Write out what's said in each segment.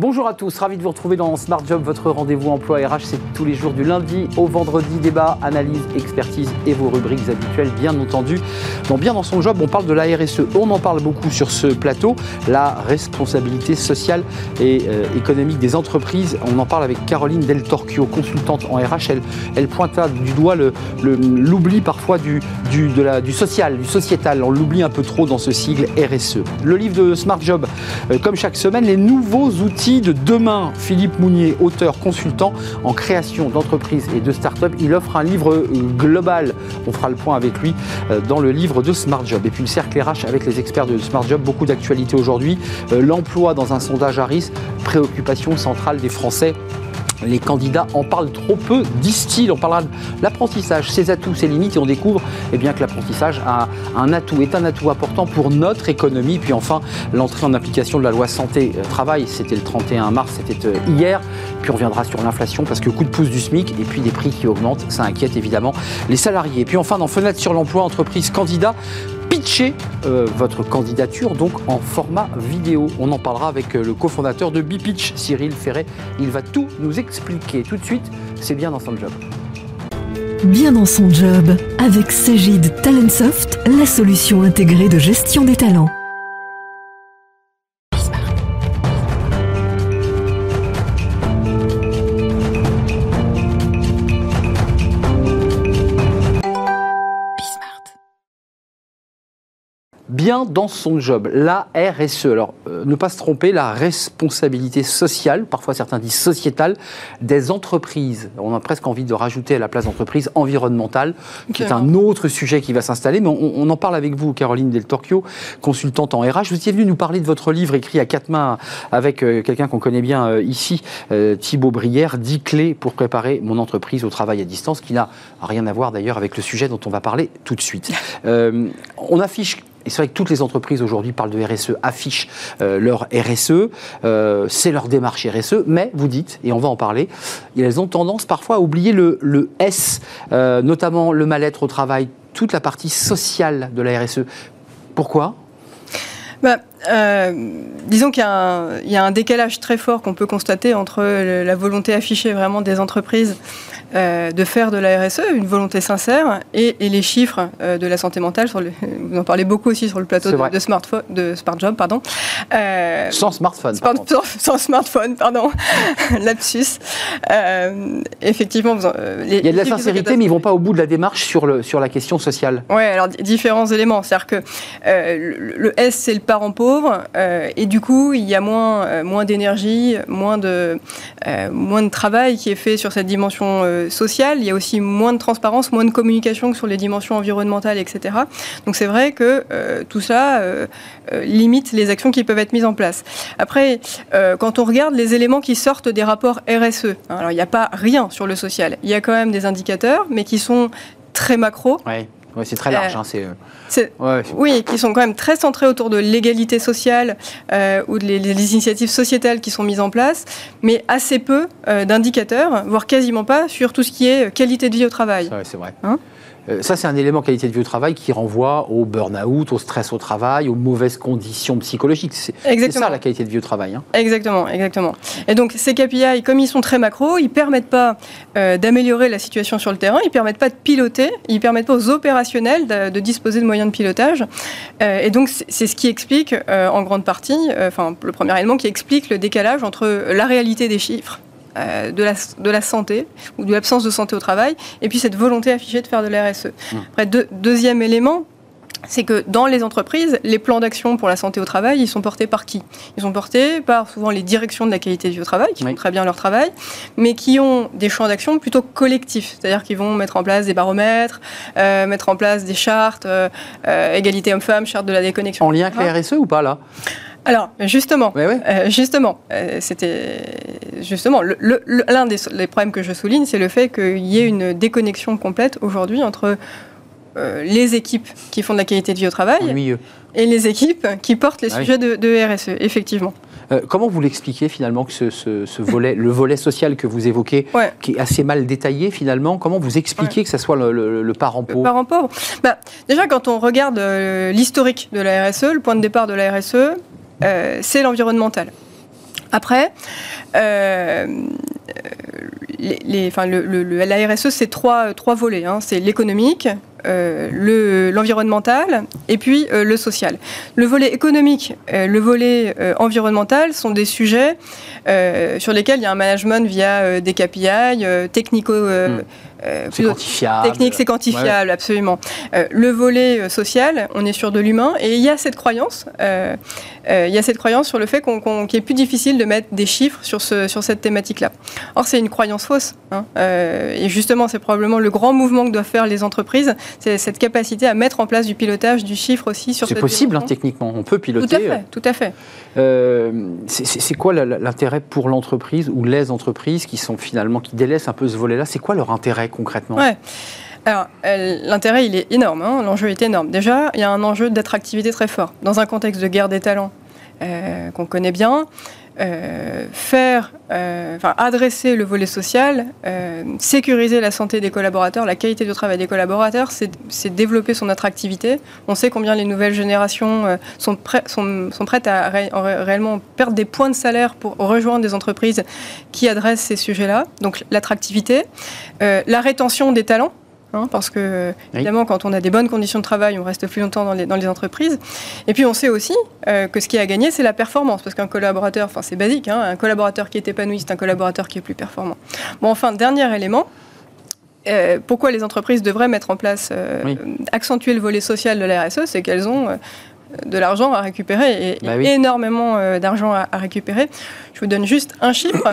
Bonjour à tous, ravi de vous retrouver dans Smart Job, votre rendez-vous emploi RH. C'est tous les jours du lundi au vendredi, débat, analyse, expertise et vos rubriques habituelles, bien entendu. Dans Bien dans son job, on parle de la RSE. On en parle beaucoup sur ce plateau, la responsabilité sociale et euh, économique des entreprises. On en parle avec Caroline Del Torquio, consultante en RH. Elle, elle pointe du doigt l'oubli parfois du social, du sociétal. On l'oublie un peu trop dans ce sigle RSE. Le livre de Smart Job, euh, comme chaque semaine, les nouveaux outils de demain. Philippe Mounier, auteur, consultant en création d'entreprises et de start-up, il offre un livre global. On fera le point avec lui euh, dans le livre de Smart Job. Et puis le cercle RH avec les experts de Smart Job, beaucoup d'actualités aujourd'hui. Euh, l'emploi dans un sondage Harris, préoccupation centrale des Français les candidats en parlent trop peu, disent-ils. On parlera de l'apprentissage, ses atouts, ses limites, et on découvre eh bien, que l'apprentissage a un atout, est un atout important pour notre économie. Puis enfin, l'entrée en application de la loi santé-travail, c'était le 31 mars, c'était euh, hier. Puis on reviendra sur l'inflation parce que coup de pouce du SMIC et puis des prix qui augmentent, ça inquiète évidemment les salariés. Et puis enfin, dans Fenêtre sur l'emploi, entreprise candidat, pitcher euh, votre candidature donc en format vidéo. On en parlera avec euh, le cofondateur de Bipitch, Cyril Ferret. Il va tout nous expliquer tout de suite. C'est bien dans son job. Bien dans son job, avec Cégide Talentsoft, la solution intégrée de gestion des talents. Bien dans son job, la RSE. Alors, euh, ne pas se tromper, la responsabilité sociale, parfois certains disent sociétale, des entreprises. On a presque envie de rajouter à la place d'entreprise environnementale, qui est un autre sujet qui va s'installer. Mais on, en parle avec vous, Caroline Del Torquio, consultante en RH. Vous étiez venue nous parler de votre livre écrit à quatre mains avec euh, quelqu'un qu'on connaît bien euh, ici, Thibaut Brière, 10 clés pour préparer mon entreprise au travail à distance, qui n'a rien à voir d'ailleurs avec le sujet dont on va parler tout de suite. on affiche et c'est vrai que toutes les entreprises aujourd'hui parlent de RSE, affichent euh, leur RSE, euh, c'est leur démarche RSE, mais vous dites, et on va en parler, elles ont tendance parfois à oublier le, S, euh, notamment le mal-être au travail, toute la partie sociale de la RSE. Pourquoi? Bah, disons qu'il y, y, a un décalage très fort qu'on peut constater entre la volonté affichée vraiment des entreprises euh, de faire de la RSE, une volonté sincère, et, les chiffres euh, de la santé mentale. Sur le, vous en parlez beaucoup aussi sur le plateau de, de, smartphone, de Smart Job, pardon. Euh, sans smartphone. sans, smartphone, pardon. Lapsus. effectivement, il y a de la sincérité, mais ils vont pas au bout de la démarche sur, le, sur la question sociale. Oui, alors différents éléments. C'est-à-dire que le, S, c'est le parent pauvre, et du coup, il y a moins, moins d'énergie, moins de, moins de travail qui est fait sur cette dimension social, il y a aussi moins de transparence, moins de communication sur les dimensions environnementales, etc. Donc c'est vrai que euh, tout ça euh, euh, limite les actions qui peuvent être mises en place. Après, quand on regarde les éléments qui sortent des rapports RSE, hein, alors il n'y a pas rien sur le social, il y a quand même des indicateurs, mais qui sont très macro c'est très large. Hein, euh, oui, qui sont quand même très centrés autour de l'égalité sociale euh, ou des les, initiatives sociétales qui sont mises en place, mais assez peu euh, d'indicateurs, voire quasiment pas, sur tout ce qui est qualité de vie au travail. C'est vrai. Hein euh, ça, c'est un élément qualité de vie au travail qui renvoie au burn-out, au stress au travail, aux mauvaises conditions psychologiques. C'est ça la qualité de vie au travail. Hein. Exactement, exactement. Et donc ces KPI, comme ils sont très macro, ils ne permettent pas euh, d'améliorer la situation sur le terrain, ils ne permettent pas de piloter, ils ne permettent pas aux opérationnels de, disposer de moyens de pilotage. Euh, et donc c'est ce qui explique en grande partie, enfin le premier élément qui explique le décalage entre la réalité des chiffres euh, de, la, de la santé ou de l'absence de santé au travail, et puis cette volonté affichée de faire de la RSE. Mmh. Après, deuxième élément, c'est que dans les entreprises, les plans d'action pour la santé au travail, ils sont portés par qui? Ils sont portés par souvent les directions de la qualité de vie au travail, qui font très bien leur travail, mais qui ont des champs d'action plutôt collectifs, c'est-à-dire qu'ils vont mettre en place des baromètres, euh, mettre en place des chartes, euh, égalité homme-femme, charte de la déconnexion. En lien avec la RSE ou pas là? Alors, justement, euh, justement, euh, c'était justement l'un des problèmes que je souligne, c'est le fait qu'il y ait une déconnexion complète aujourd'hui entre euh, les équipes qui font de la qualité de vie au travail et les équipes qui portent les ah sujets de, RSE, effectivement. comment vous l'expliquez finalement que ce, volet, le volet social que vous évoquez, qui est assez mal détaillé finalement, comment vous expliquez que ça soit le, parent pauvre? Le parent pauvre. Bah, Déjà, quand on regarde l'historique de la RSE, le point de départ de la RSE, c'est l'environnemental. Après, euh, les, le, la RSE, c'est trois, volets. Hein. C'est l'économique, euh, l'environnemental et puis euh, le social. Le volet économique, euh, le volet environnemental sont des sujets sur lesquels il y a un management via des KPI technico... Hmm. c'est quantifiable. Technique, c'est quantifiable, absolument. le volet social, on est sur de l'humain, et il y a cette croyance, il y a cette croyance sur le fait qu'il est plus difficile de mettre des chiffres sur, ce, sur cette thématique-là. Or, c'est une croyance fausse, hein. et justement, c'est probablement le grand mouvement que doivent faire les entreprises, c'est cette capacité à mettre en place du pilotage, du chiffre aussi sur C'est possible, hein, techniquement. On peut piloter. Tout à fait. Tout à fait. Euh, c'est quoi l'intérêt pour l'entreprise ou les entreprises qui sont finalement, qui délaissent un peu ce volet-là? C'est quoi leur intérêt? Concrètement euh, l'intérêt, il est énorme. Hein. L'enjeu est énorme. Déjà, il y a un enjeu d'attractivité très fort. Dans un contexte de guerre des talents euh, qu'on connaît bien, euh, faire, euh, adresser le volet social, euh, sécuriser la santé des collaborateurs, la qualité du travail des collaborateurs, c'est développer son attractivité. On sait combien les nouvelles générations sont, prêtes à réellement perdre des points de salaire pour rejoindre des entreprises qui adressent ces sujets-là. Donc l'attractivité, la rétention des talents. Hein, parce que, évidemment, quand on a des bonnes conditions de travail, on reste plus longtemps dans les, dans les entreprises. Et puis, on sait aussi euh, que ce qui a gagné, c'est la performance. Parce qu'un collaborateur, enfin, c'est basique, hein, un collaborateur qui est épanoui, c'est un collaborateur qui est plus performant. Bon, enfin, dernier élément. Euh, pourquoi les entreprises devraient mettre en place, euh, accentuer le volet social de la RSE, c'est qu'elles ont de l'argent à récupérer et, bah énormément d'argent à, à récupérer. Je vous donne juste un chiffre.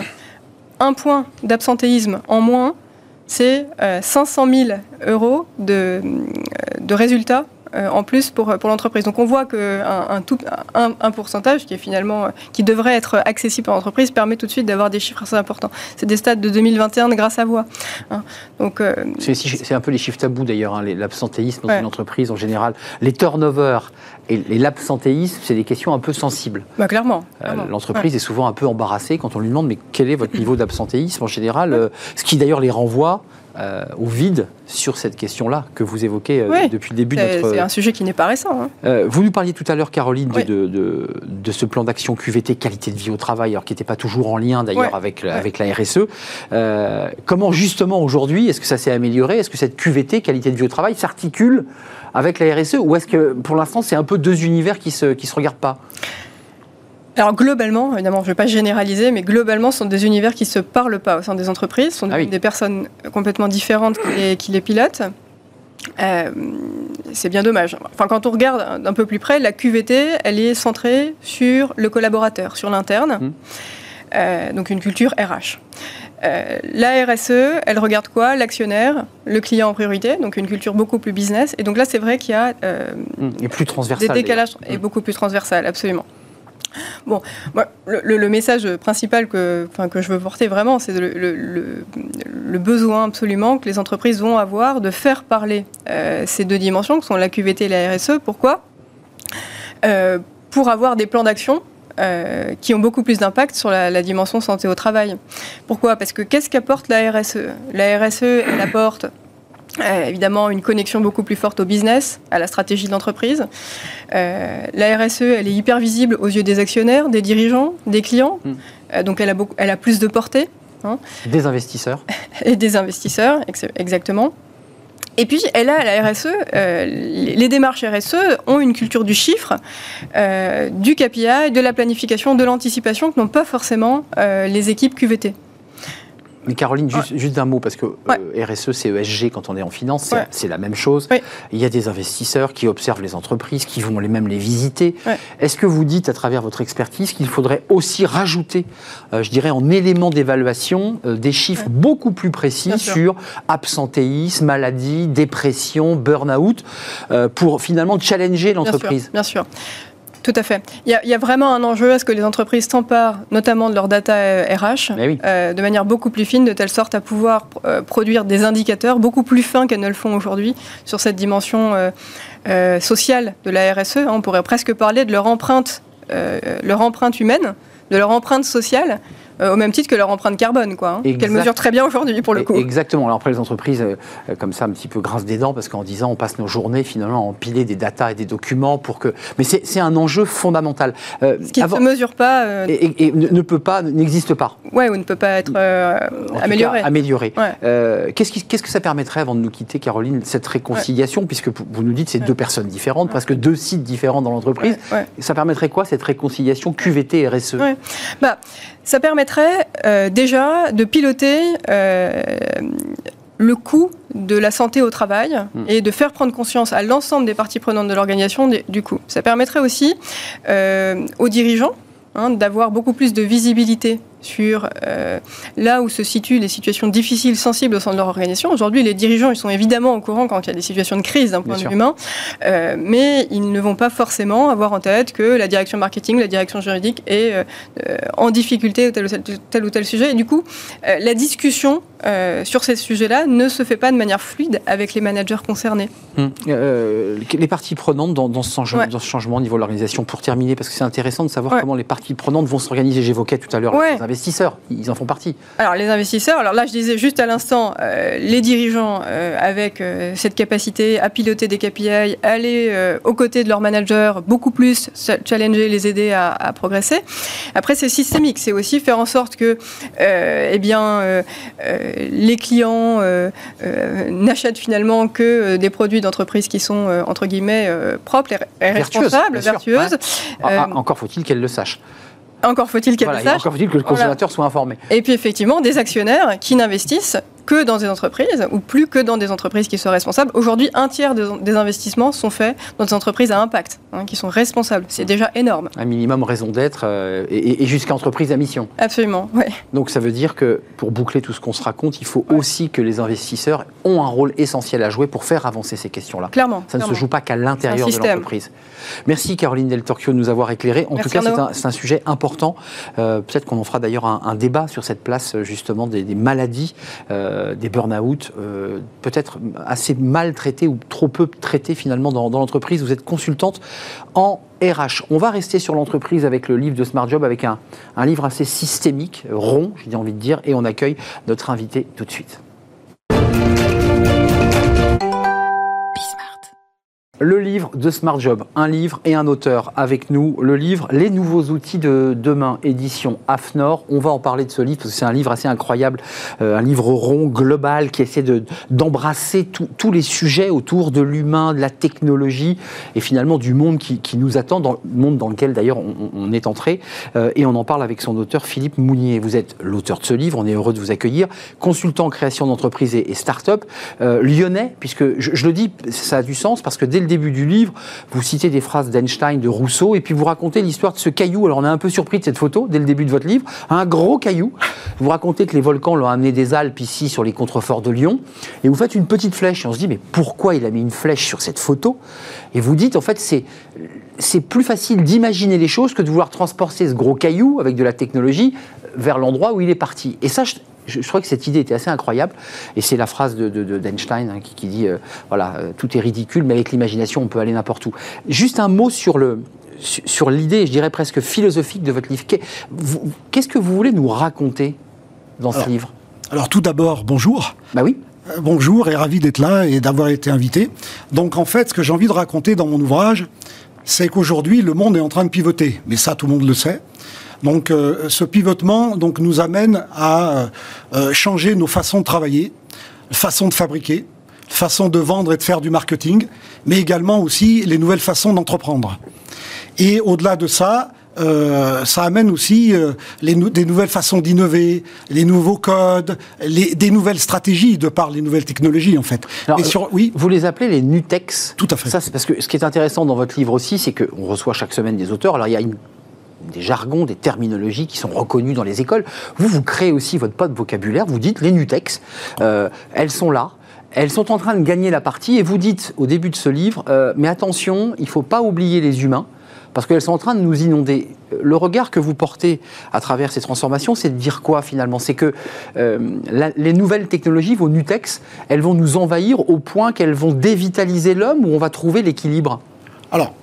Un point d'absentéisme en moins c'est 500 euh, 000 euros de, de résultats euh, en plus pour, pour l'entreprise. Donc on voit qu'un un, un, pourcentage qui est finalement qui devrait être accessible à l'entreprise permet tout de suite d'avoir des chiffres assez importants. C'est des stats de 2021 grâce à voix. Hein. Donc euh, c'est un peu les chiffres tabous d'ailleurs, hein, l'absentéisme dans une entreprise en général, les turnovers et, l'absentéisme, c'est des questions un peu sensibles. Bah, clairement. L'entreprise est souvent un peu embarrassée quand on lui demande mais quel est votre niveau d'absentéisme en général, ce qui d'ailleurs les renvoie euh, au vide sur cette question-là que vous évoquez euh, depuis le début de notre... C'est un sujet qui n'est pas récent. Hein. Euh, vous nous parliez tout à l'heure, Caroline, de, de, ce plan d'action QVT, qualité de vie au travail, alors qui n'était pas toujours en lien d'ailleurs avec, avec la RSE. comment justement aujourd'hui, est-ce que ça s'est amélioré? Est-ce que cette QVT, qualité de vie au travail, s'articule avec la RSE Ou est-ce que pour l'instant c'est un peu deux univers qui ne se, qui se regardent pas? Alors globalement, évidemment, je ne vais pas généraliser, mais globalement, ce sont des univers qui ne se parlent pas au sein des entreprises, ce sont ah des personnes complètement différentes qui les, pilotent. Euh, c'est bien dommage. Enfin, quand on regarde d'un peu plus près, la QVT, elle est centrée sur le collaborateur, sur l'interne, mmh. euh, donc une culture RH. Euh, la RSE, elle regarde quoi? L'actionnaire, le client en priorité, donc une culture beaucoup plus business. Et donc là, c'est vrai qu'il y a mmh. plus transversal, des décalages et mmh. beaucoup plus transversal, absolument. Bon, le, message principal que, que je veux porter vraiment, c'est le, besoin absolument que les entreprises vont avoir de faire parler euh, ces deux dimensions, que sont la QVT et la RSE. Pourquoi? Euh, Pour avoir des plans d'action euh, qui ont beaucoup plus d'impact sur la, dimension santé au travail. Pourquoi? Parce que qu'est-ce qu'apporte la RSE La RSE, elle apporte euh, évidemment, une connexion beaucoup plus forte au business, à la stratégie de l'entreprise. Euh, la RSE, elle est hyper visible aux yeux des actionnaires, des dirigeants, des clients. Hmm. Euh, donc, elle a, beaucoup, elle a plus de portée. Hein. Des investisseurs. Et des investisseurs, exactement. Et puis, elle a la RSE, les démarches RSE ont une culture du chiffre, du KPI, de la planification, de l'anticipation que n'ont pas forcément les équipes QVT. Mais Caroline, juste, d'un mot, parce que euh, RSE, c'est ESG quand on est en finance, c'est la même chose. Il y a des investisseurs qui observent les entreprises, qui vont les même les visiter. Est-ce que vous dites, à travers votre expertise, qu'il faudrait aussi rajouter, euh, je dirais, en élément d'évaluation, euh, des chiffres beaucoup plus précis sur absentéisme, maladie, dépression, burn-out, pour finalement challenger l'entreprise? Bien sûr. Tout à fait. Il y, a, vraiment un enjeu à ce que les entreprises s'emparent notamment de leur data RH euh, euh, de manière beaucoup plus fine, de telle sorte à pouvoir euh, produire des indicateurs beaucoup plus fins qu'elles ne le font aujourd'hui sur cette dimension sociale de la RSE. On pourrait presque parler de leur empreinte, leur empreinte humaine, de leur empreinte sociale au même titre que leur empreinte carbone, quoi, hein, qu'elles mesurent très bien aujourd'hui pour le coup. Exactement. Alors après, les entreprises, comme ça, un petit peu grincent des dents parce qu'en disant on passe nos journées finalement à empiler des datas et des documents pour que. Mais c'est un enjeu fondamental. Ce qui ne se mesure pas. Et, ne, peut pas, n'existe pas. Ouais, ou ne peut pas être amélioré. amélioré. Qu'est-ce que ça permettrait, avant de nous quitter, Caroline, cette réconciliation, puisque vous nous dites c'est deux personnes différentes, presque deux sites différents dans l'entreprise. Ça permettrait quoi, cette réconciliation QVT RSE bah, Ça permettrait euh, déjà de piloter euh, le coût de la santé au travail hmm. et de faire prendre conscience à l'ensemble des parties prenantes de l'organisation du coût. Ça permettrait aussi euh, aux dirigeants hein, d'avoir beaucoup plus de visibilité sur euh, là où se situent les situations difficiles, sensibles au sein de leur organisation. Aujourd'hui, les dirigeants, ils sont évidemment au courant quand il y a des situations de crise d'un point de vue humain, euh, mais ils ne vont pas forcément avoir en tête que la direction marketing, la direction juridique est euh, en difficulté au tel ou tel, tel, ou tel sujet. Et du coup, la discussion sur ces sujets-là ne se fait pas de manière fluide avec les managers concernés. Hum. les parties prenantes dans, ce changement, dans, ce changement, au niveau de l'organisation, pour terminer, parce que c'est intéressant de savoir comment les parties prenantes vont s'organiser. J'évoquais tout à l'heure investisseurs, ils en font partie. Alors les investisseurs, alors là je disais juste à l'instant, euh, les dirigeants euh, avec euh, cette capacité à piloter des KPI, aller aux côtés de leurs managers, beaucoup plus challenger, les aider à, progresser. Après c'est systémique, c'est aussi faire en sorte que eh bien, les clients n'achètent finalement que des produits d'entreprise qui sont entre guillemets propres et, responsables, vertueuses. Ah, ah, encore faut-il qu'elles le sachent. Encore faut-il qu'elle sache. Encore faut-il que le consommateur soit informé. Et puis effectivement, des actionnaires qui n'investissent que dans des entreprises, ou plus que dans des entreprises qui sont responsables. Aujourd'hui, un tiers des investissements sont faits dans des entreprises à impact, hein, qui sont responsables. C'est déjà énorme. Un minimum raison d'être euh, et, jusqu'à entreprise à mission. Absolument, oui. Donc ça veut dire que pour boucler tout ce qu'on se raconte, il faut aussi que les investisseurs ont un rôle essentiel à jouer pour faire avancer ces questions-là. Clairement. Ça ne se joue pas qu'à l'intérieur de l'entreprise. Merci Caroline Del Torchio de nous avoir éclairé. En tout cas, c'est un, sujet important. Euh, peut-être qu'on en fera d'ailleurs un, débat sur cette place justement des, maladies, euh, des burn-out euh, peut-être assez mal traité ou trop peu traité finalement dans, l'entreprise. Vous êtes consultante en RH. On va rester sur l'entreprise avec le livre de Smart Job, avec un, un livre assez systémique, rond, j'ai envie de dire, et on accueille notre invité tout de suite. Le livre de Smart Job, un livre et un auteur avec nous. Le livre Les nouveaux outils de demain, édition AFNOR. On va en parler de ce livre parce que c'est un livre assez incroyable, euh, un livre rond, global, qui essaie d'embrasser tous les sujets autour de l'humain, de la technologie et finalement du monde qui, nous attend, dans le monde dans lequel d'ailleurs on, est entré. Euh, et on en parle avec son auteur Philippe Mounier. Vous êtes l'auteur de ce livre, on est heureux de vous accueillir. Consultant en création d'entreprise et, start-up, euh, lyonnais, puisque je, je, le dis, ça a du sens parce que dès le début du livre, vous citez des phrases d'Einstein, de Rousseau, et puis vous racontez l'histoire de ce caillou. Alors on est un peu surpris de cette photo dès le début de votre livre. Un gros caillou. Vous racontez que les volcans l'ont amené des Alpes ici sur les contreforts de Lyon, et vous faites une petite flèche. Et on se dit, mais pourquoi il a mis une flèche sur cette photo? Et vous dites, en fait, c'est c'est plus facile d'imaginer les choses que de vouloir transporter ce gros caillou avec de la technologie vers l'endroit où il est parti. Et ça, crois que cette idée était assez incroyable. Et c'est la phrase d'Einstein de, hein, qui, dit euh, voilà, euh, tout est ridicule, mais avec l'imagination, on peut aller n'importe où. Juste un mot sur le sur l'idée, je dirais presque philosophique de votre livre. Qu'est-ce que vous voulez nous raconter dans ce livre? Alors tout d'abord, bonjour. Bah oui. Euh, bonjour et ravi d'être là et d'avoir été invité. Donc en fait, ce que j'ai envie de raconter dans mon ouvrage, c'est qu'aujourd'hui, le monde est en train de pivoter. Mais ça, tout le monde le sait. Donc euh, ce pivotement donc, nous amène à euh, euh, changer nos façons de travailler, façon de fabriquer, façon de vendre et de faire du marketing, mais également aussi les nouvelles façons d'entreprendre. Et au-delà de ça, ça amène aussi les des nouvelles façons d'innover, les nouveaux codes, les, des nouvelles stratégies de par les nouvelles technologies en fait. sur, oui, vous les appelez les Nutex. Tout à fait. Ça, c'est parce que ce qui est intéressant dans votre livre aussi, c'est qu'on reçoit chaque semaine des auteurs. Alors il y a une des jargons, des terminologies qui sont reconnus dans les écoles. Vous, vous créez aussi votre de vocabulaire, vous dites les Nutex, euh, elles sont là, elles sont en train de gagner la partie, et vous dites au début de ce livre, euh, mais attention, il ne faut pas oublier les humains, parce qu'elles sont en train de nous inonder. Le regard que vous portez à travers ces transformations, c'est de dire quoi finalement? C'est que euh, les nouvelles technologies, vos Nutex, elles vont nous envahir au point qu'elles vont dévitaliser l'homme, ou on va trouver l'équilibre? Alors,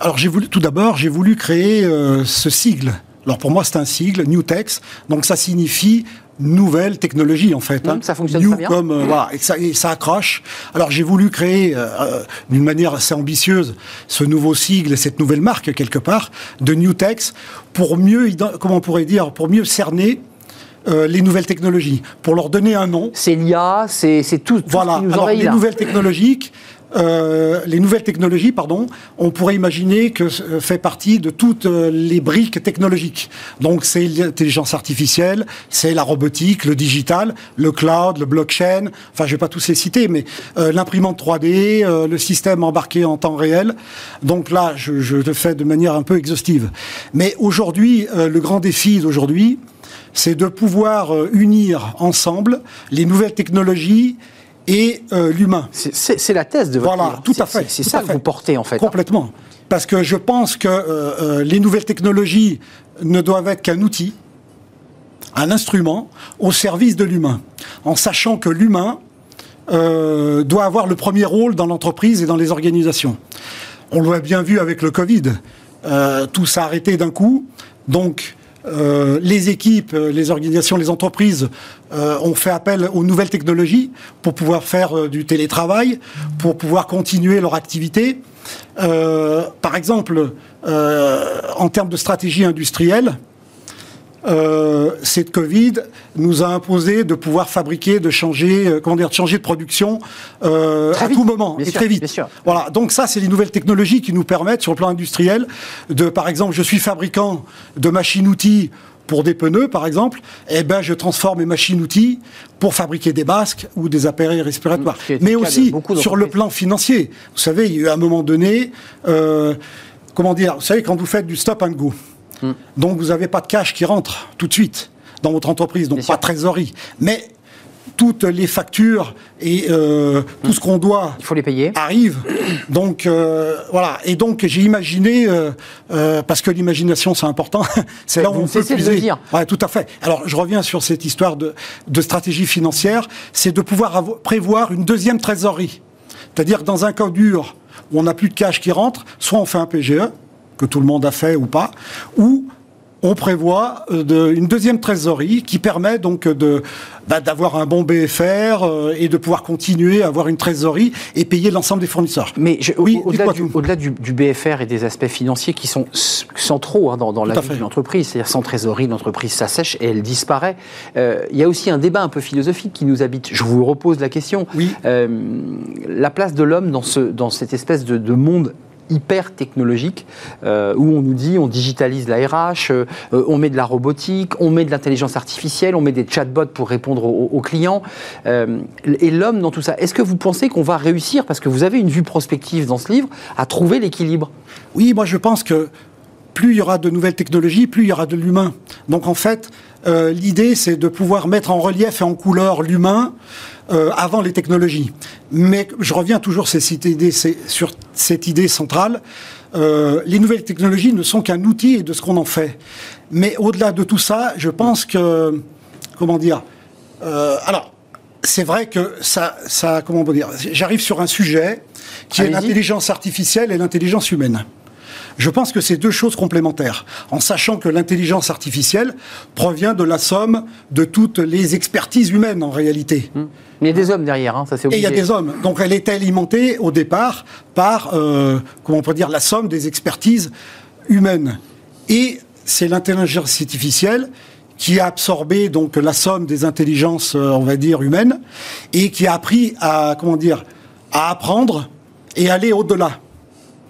alors j'ai voulu tout d'abord j'ai voulu créer euh, ce sigle Alors pour moi, c'est un sigle, New Tex. Donc ça signifie nouvelle technologie en fait. Mmh, hein. ça fonctionne New très bien. Comme, euh, voilà, et ça, et ça accroche. Alors j'ai voulu créer euh, d'une manière assez ambitieuse ce nouveau sigle et cette nouvelle marque quelque part de New Tex pour mieux, comment on pourrait dire, pour mieux cerner euh, les nouvelles technologies, pour leur donner un nom. C'est l'IA, c'est tout, tout Voilà. ce qui nous Alors les là. nouvelles technologiques, euh, les nouvelles technologies, pardon, on pourrait imaginer que euh, fait partie de toutes euh, les briques technologiques. Donc c'est l'intelligence artificielle, c'est la robotique, le digital, le cloud, le blockchain. Enfin, je vais pas tous les citer, mais l'imprimante 3D, euh, le système embarqué en temps réel. Donc là, je, je le fais de manière un peu exhaustive. Mais aujourd'hui, le grand défi d'aujourd'hui, c'est de pouvoir unir ensemble les nouvelles technologies et euh, l'humain. C'est- la thèse de votre Voilà, livre. tout à fait, C'est ça que fait. vous portez en fait. Complètement. Parce que je pense que euh, euh, les nouvelles technologies ne doivent être qu'un outil, un instrument au service de l'humain, en sachant que l'humain euh, doit avoir le premier rôle dans l'entreprise et dans les organisations. On l'a bien vu avec le Covid. Tout s'est arrêté d'un coup. Donc, euh, les équipes, euh, les organisations, les entreprises euh, ont fait appel aux nouvelles technologies pour pouvoir faire du télétravail, pour pouvoir continuer leur activité. Par exemple, en termes de stratégie industrielle, euh, cette Covid nous a imposé de pouvoir fabriquer, de changer, euh, comment dire, de changer de production euh, à vite, tout moment et sûr, très vite. Voilà. Donc ça, c'est les nouvelles technologies qui nous permettent, sur le plan industriel, de, par exemple, je suis fabricant de machines-outils pour des pneus, par exemple, eh ben, je transforme mes machines-outils pour fabriquer des masques ou des appareils respiratoires. Mais aussi sur le plan financier. Vous savez, il y a eu à un moment donné, euh, comment dire, vous savez, quand vous faites du stop and go, Hmm. donc vous n'avez pas de cash qui rentre tout de suite dans votre entreprise, donc Bien pas sûr. de trésorerie. Mais toutes les factures et euh, tout ce qu'on doit Il faut les payer. arrive. Donc euh, voilà. Et donc j'ai imaginé, euh, parce que l'imagination c'est important, c'est là où Vous on peut puiser. dire. Ouais, tout à fait. Alors je reviens sur cette histoire de, de stratégie financière, c'est de pouvoir prévoir une deuxième trésorerie. C'est-à-dire dans un cas dur où on n'a plus de cash qui rentre, soit on fait un PGE, que tout le monde a fait ou pas, ou on prévoit euh, de- une deuxième trésorerie qui permet donc de bah, d'avoir un bon BFR euh, et de pouvoir continuer à avoir une trésorerie et payer l'ensemble des fournisseurs. Mais je- Oui, au- au-delà du, BFR et des aspects financiers qui sont centraux hein, dans, dans la vie d'une entreprise, c'est-à-dire sans trésorerie, l'entreprise s'assèche et elle disparaît. Euh, Il y a aussi un débat un peu philosophique qui nous habite. Je vous repose la question. Oui. Euh, la place de l'homme dans, ce, dans cette espèce de, de monde hyper technologique euh, où on nous dit on digitalise la RH, euh, on met de la robotique, on met de l'intelligence artificielle, on met des chatbots pour répondre aux, aux clients. Euh, et l'homme dans tout ça, est-ce que vous pensez qu'on va réussir, parce que vous avez une vue prospective dans ce livre, à trouver l'équilibre? Oui, moi je pense que plus il y aura de nouvelles technologies, plus il y aura de l'humain. Donc en fait, euh, l'idée c'est de pouvoir mettre en relief et en couleur l'humain euh, avant les technologies. Mais je reviens toujours sur cette idée, c'est- sur cette idée centrale. Euh, les nouvelles technologies ne sont qu'un outil de ce qu'on en fait. Mais au-delà de tout ça, je pense que, comment dire, alors, c'est vrai que ça, ça, comment on peut dire, j'arrive sur un sujet qui est l'intelligence artificielle et l'intelligence humaine. Je pense que c'est deux choses complémentaires, en sachant que l'intelligence artificielle provient de la somme de toutes les expertises humaines en réalité. Mais il y a des hommes derrière, hein, ça c'est Et il obligé. y a des hommes. Donc elle était alimentée au départ par, euh, comment on peut dire, la somme des expertises humaines. Et c'est l'intelligence artificielle qui a absorbé donc la somme des intelligences, euh, on va dire, humaines, et qui a appris à, comment dire, à apprendre et aller au-delà.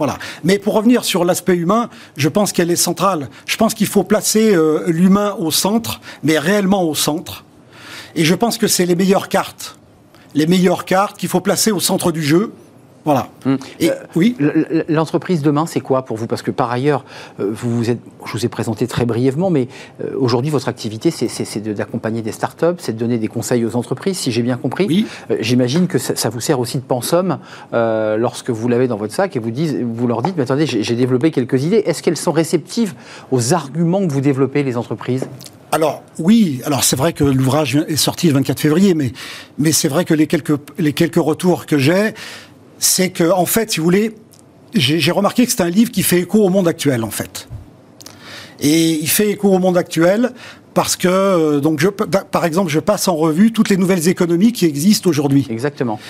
Voilà. Mais pour revenir sur l'aspect humain, je pense qu'elle est centrale. Je pense qu'il faut placer euh, l'humain au centre, mais réellement au centre. Et je pense que c'est les meilleures cartes. Les meilleures cartes qu'il faut placer au centre du jeu. Voilà. Et, Euh, oui. L'entreprise demain, c'est quoi pour vous? Parce que par ailleurs, euh, vous vous êtes, je vous ai présenté très brièvement, mais euh, aujourd'hui, votre activité, c'est- d'accompagner des startups, c'est de donner des conseils aux entreprises, si j'ai bien compris. Oui. J'imagine que ça, ça vous sert aussi de pensum euh, lorsque vous l'avez dans votre sac et vous, leur dites, mais attendez, j'ai j'ai développé quelques idées. Est-ce qu'elles sont réceptives aux arguments que vous développez, les entreprises? Alors oui, alors c'est vrai que l'ouvrage est sorti le 24 février, mais, mais c'est vrai que les quelques, les quelques retours que j'ai, c'est que en fait, si vous voulez, j'ai remarqué que c'est un livre qui fait écho au monde actuel, en fait. Et il fait écho au monde actuel parce que, euh, donc je, par exemple, je passe en revue toutes les nouvelles économies qui existent aujourd'hui. Exactement.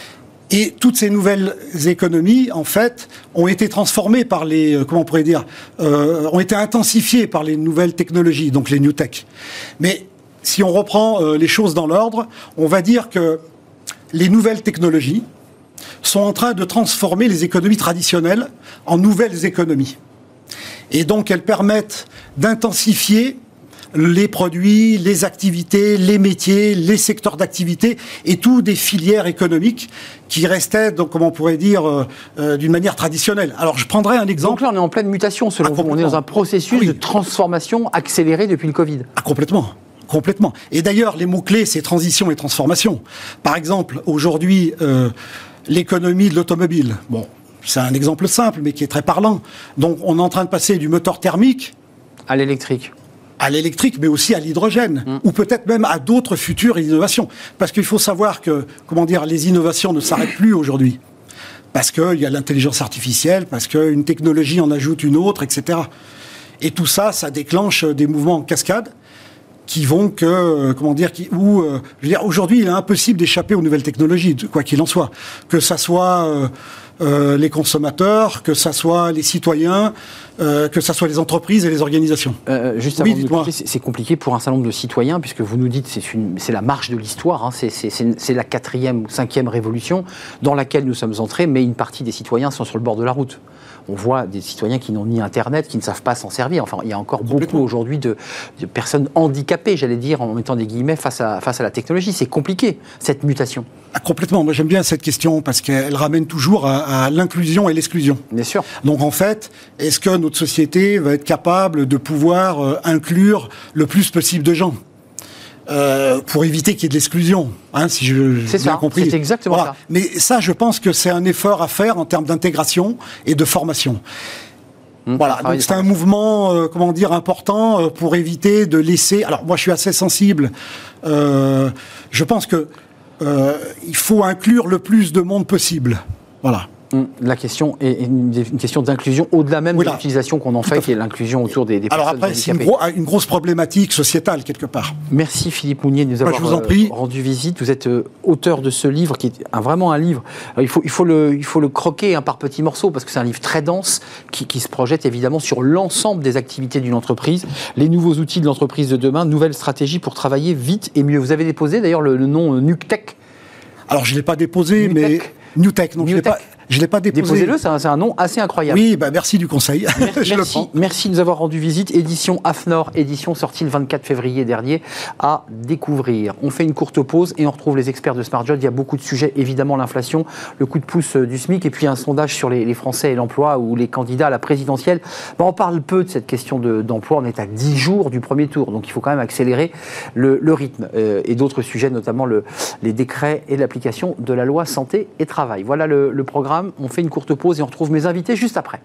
Et toutes ces nouvelles économies, en fait, ont été transformées par les, euh, comment on pourrait dire, euh, ont été intensifiées par les nouvelles technologies, donc les new tech. Mais si on reprend euh, les choses dans l'ordre, on va dire que les nouvelles technologies sont en train de transformer les économies traditionnelles en nouvelles économies. Et donc elles permettent d'intensifier les produits, les activités, les métiers, les secteurs d'activité et tout des filières économiques qui restaient, donc, comme on pourrait dire, euh, euh, d'une manière traditionnelle. Alors, je prendrai un exemple. Donc là, on est en pleine mutation, selon ah, vous. On est dans un processus ah de transformation accéléré depuis le Covid. Ah, complètement. Complètement. Et d'ailleurs, les mots-clés, c'est transition et transformation. Par exemple, aujourd'hui, euh, l'économie de l'automobile. Bon, c'est un exemple simple, mais qui est très parlant. Donc, on est en train de passer du moteur thermique à l'électrique à l'électrique, mais aussi à l'hydrogène, mm. ou peut-être même à d'autres futures innovations. Parce qu'il faut savoir que, comment dire, les innovations ne s'arrêtent plus aujourd'hui. Parce qu'il y a l'intelligence artificielle, parce qu'une technologie en ajoute une autre, etc. Et tout ça, ça déclenche des mouvements en cascade qui vont que, euh, comment dire, qui, où, euh, je veux dire, aujourd'hui, il est impossible d'échapper aux nouvelles technologies, quoi qu'il en soit. Que ça soit euh, les consommateurs, que ça soit les citoyens, euh, que ça soit les entreprises et les organisations. Euh, juste oui, avant c'est compliqué pour un certain nombre de citoyens, puisque vous nous dites que c'est la marche de l'histoire, hein, c'est la quatrième ou cinquième révolution dans laquelle nous sommes entrés, mais une partie des citoyens sont sur le bord de la route on voit des citoyens qui n'ont ni Internet, qui ne savent pas s'en servir. Enfin, il y a encore beaucoup aujourd'hui de, personnes handicapées, j'allais dire, en mettant des guillemets, face à, face à la technologie. C'est compliqué, cette mutation. Ah, complètement. Moi, j'aime bien cette question parce qu'elle ramène toujours à, l'inclusion et l'exclusion. Bien sûr. Donc, en fait, est-ce que notre société va être capable de pouvoir euh, inclure le plus possible de gens? Euh, pour éviter qu'il y ait de l'exclusion, hein, si je bien compris. C'est exactement ça. Mais ça, je pense que c'est un effort à faire en termes d'intégration et de formation. Hum, voilà, donc c'est un mouvement, euh, comment dire, important euh, pour éviter de laisser. Alors moi, je suis assez sensible. je pense que il faut inclure le plus de monde possible. Voilà. Hum, la question est une, question d'inclusion au-delà même de l'utilisation qu'on en fait, qui est l'inclusion autour des, des Alors après, c'est une, grosse problématique sociétale quelque part. Merci Philippe Mounier de nous avoir euh, rendu visite. Vous êtes euh, auteur de ce livre qui est vraiment un livre. il, faut, il, faut le, il faut le croquer hein, par petits morceaux parce que c'est un livre très dense qui, qui se projette évidemment sur l'ensemble des activités d'une entreprise, les nouveaux outils de l'entreprise de demain, nouvelles stratégies pour travailler vite et mieux. Vous avez déposé d'ailleurs le, nom euh, NUCTEC. Alors je ne l'ai pas déposé, mais NewTech, non, je l'ai pas. Je ne l'ai pas déposé. Déposez-le, c'est un, nom assez incroyable. Oui, bah merci du conseil. Merci, merci de nous avoir rendu visite. Édition AFNOR, édition sortie le 24 février dernier, à découvrir. On fait une courte pause et on retrouve les experts de Smart Job. Il y a beaucoup de sujets, évidemment l'inflation, le coup de pouce euh, du SMIC et puis un sondage sur les, Français et l'emploi ou les candidats à la présidentielle. Bah, on parle peu de cette question d'emploi. on est à 10 jours du premier tour, donc il faut quand même accélérer le, rythme. Euh, et d'autres sujets, notamment le, les décrets et l'application de la loi santé et travail. Voilà le programme on fait une courte pause et on retrouve mes invités juste après.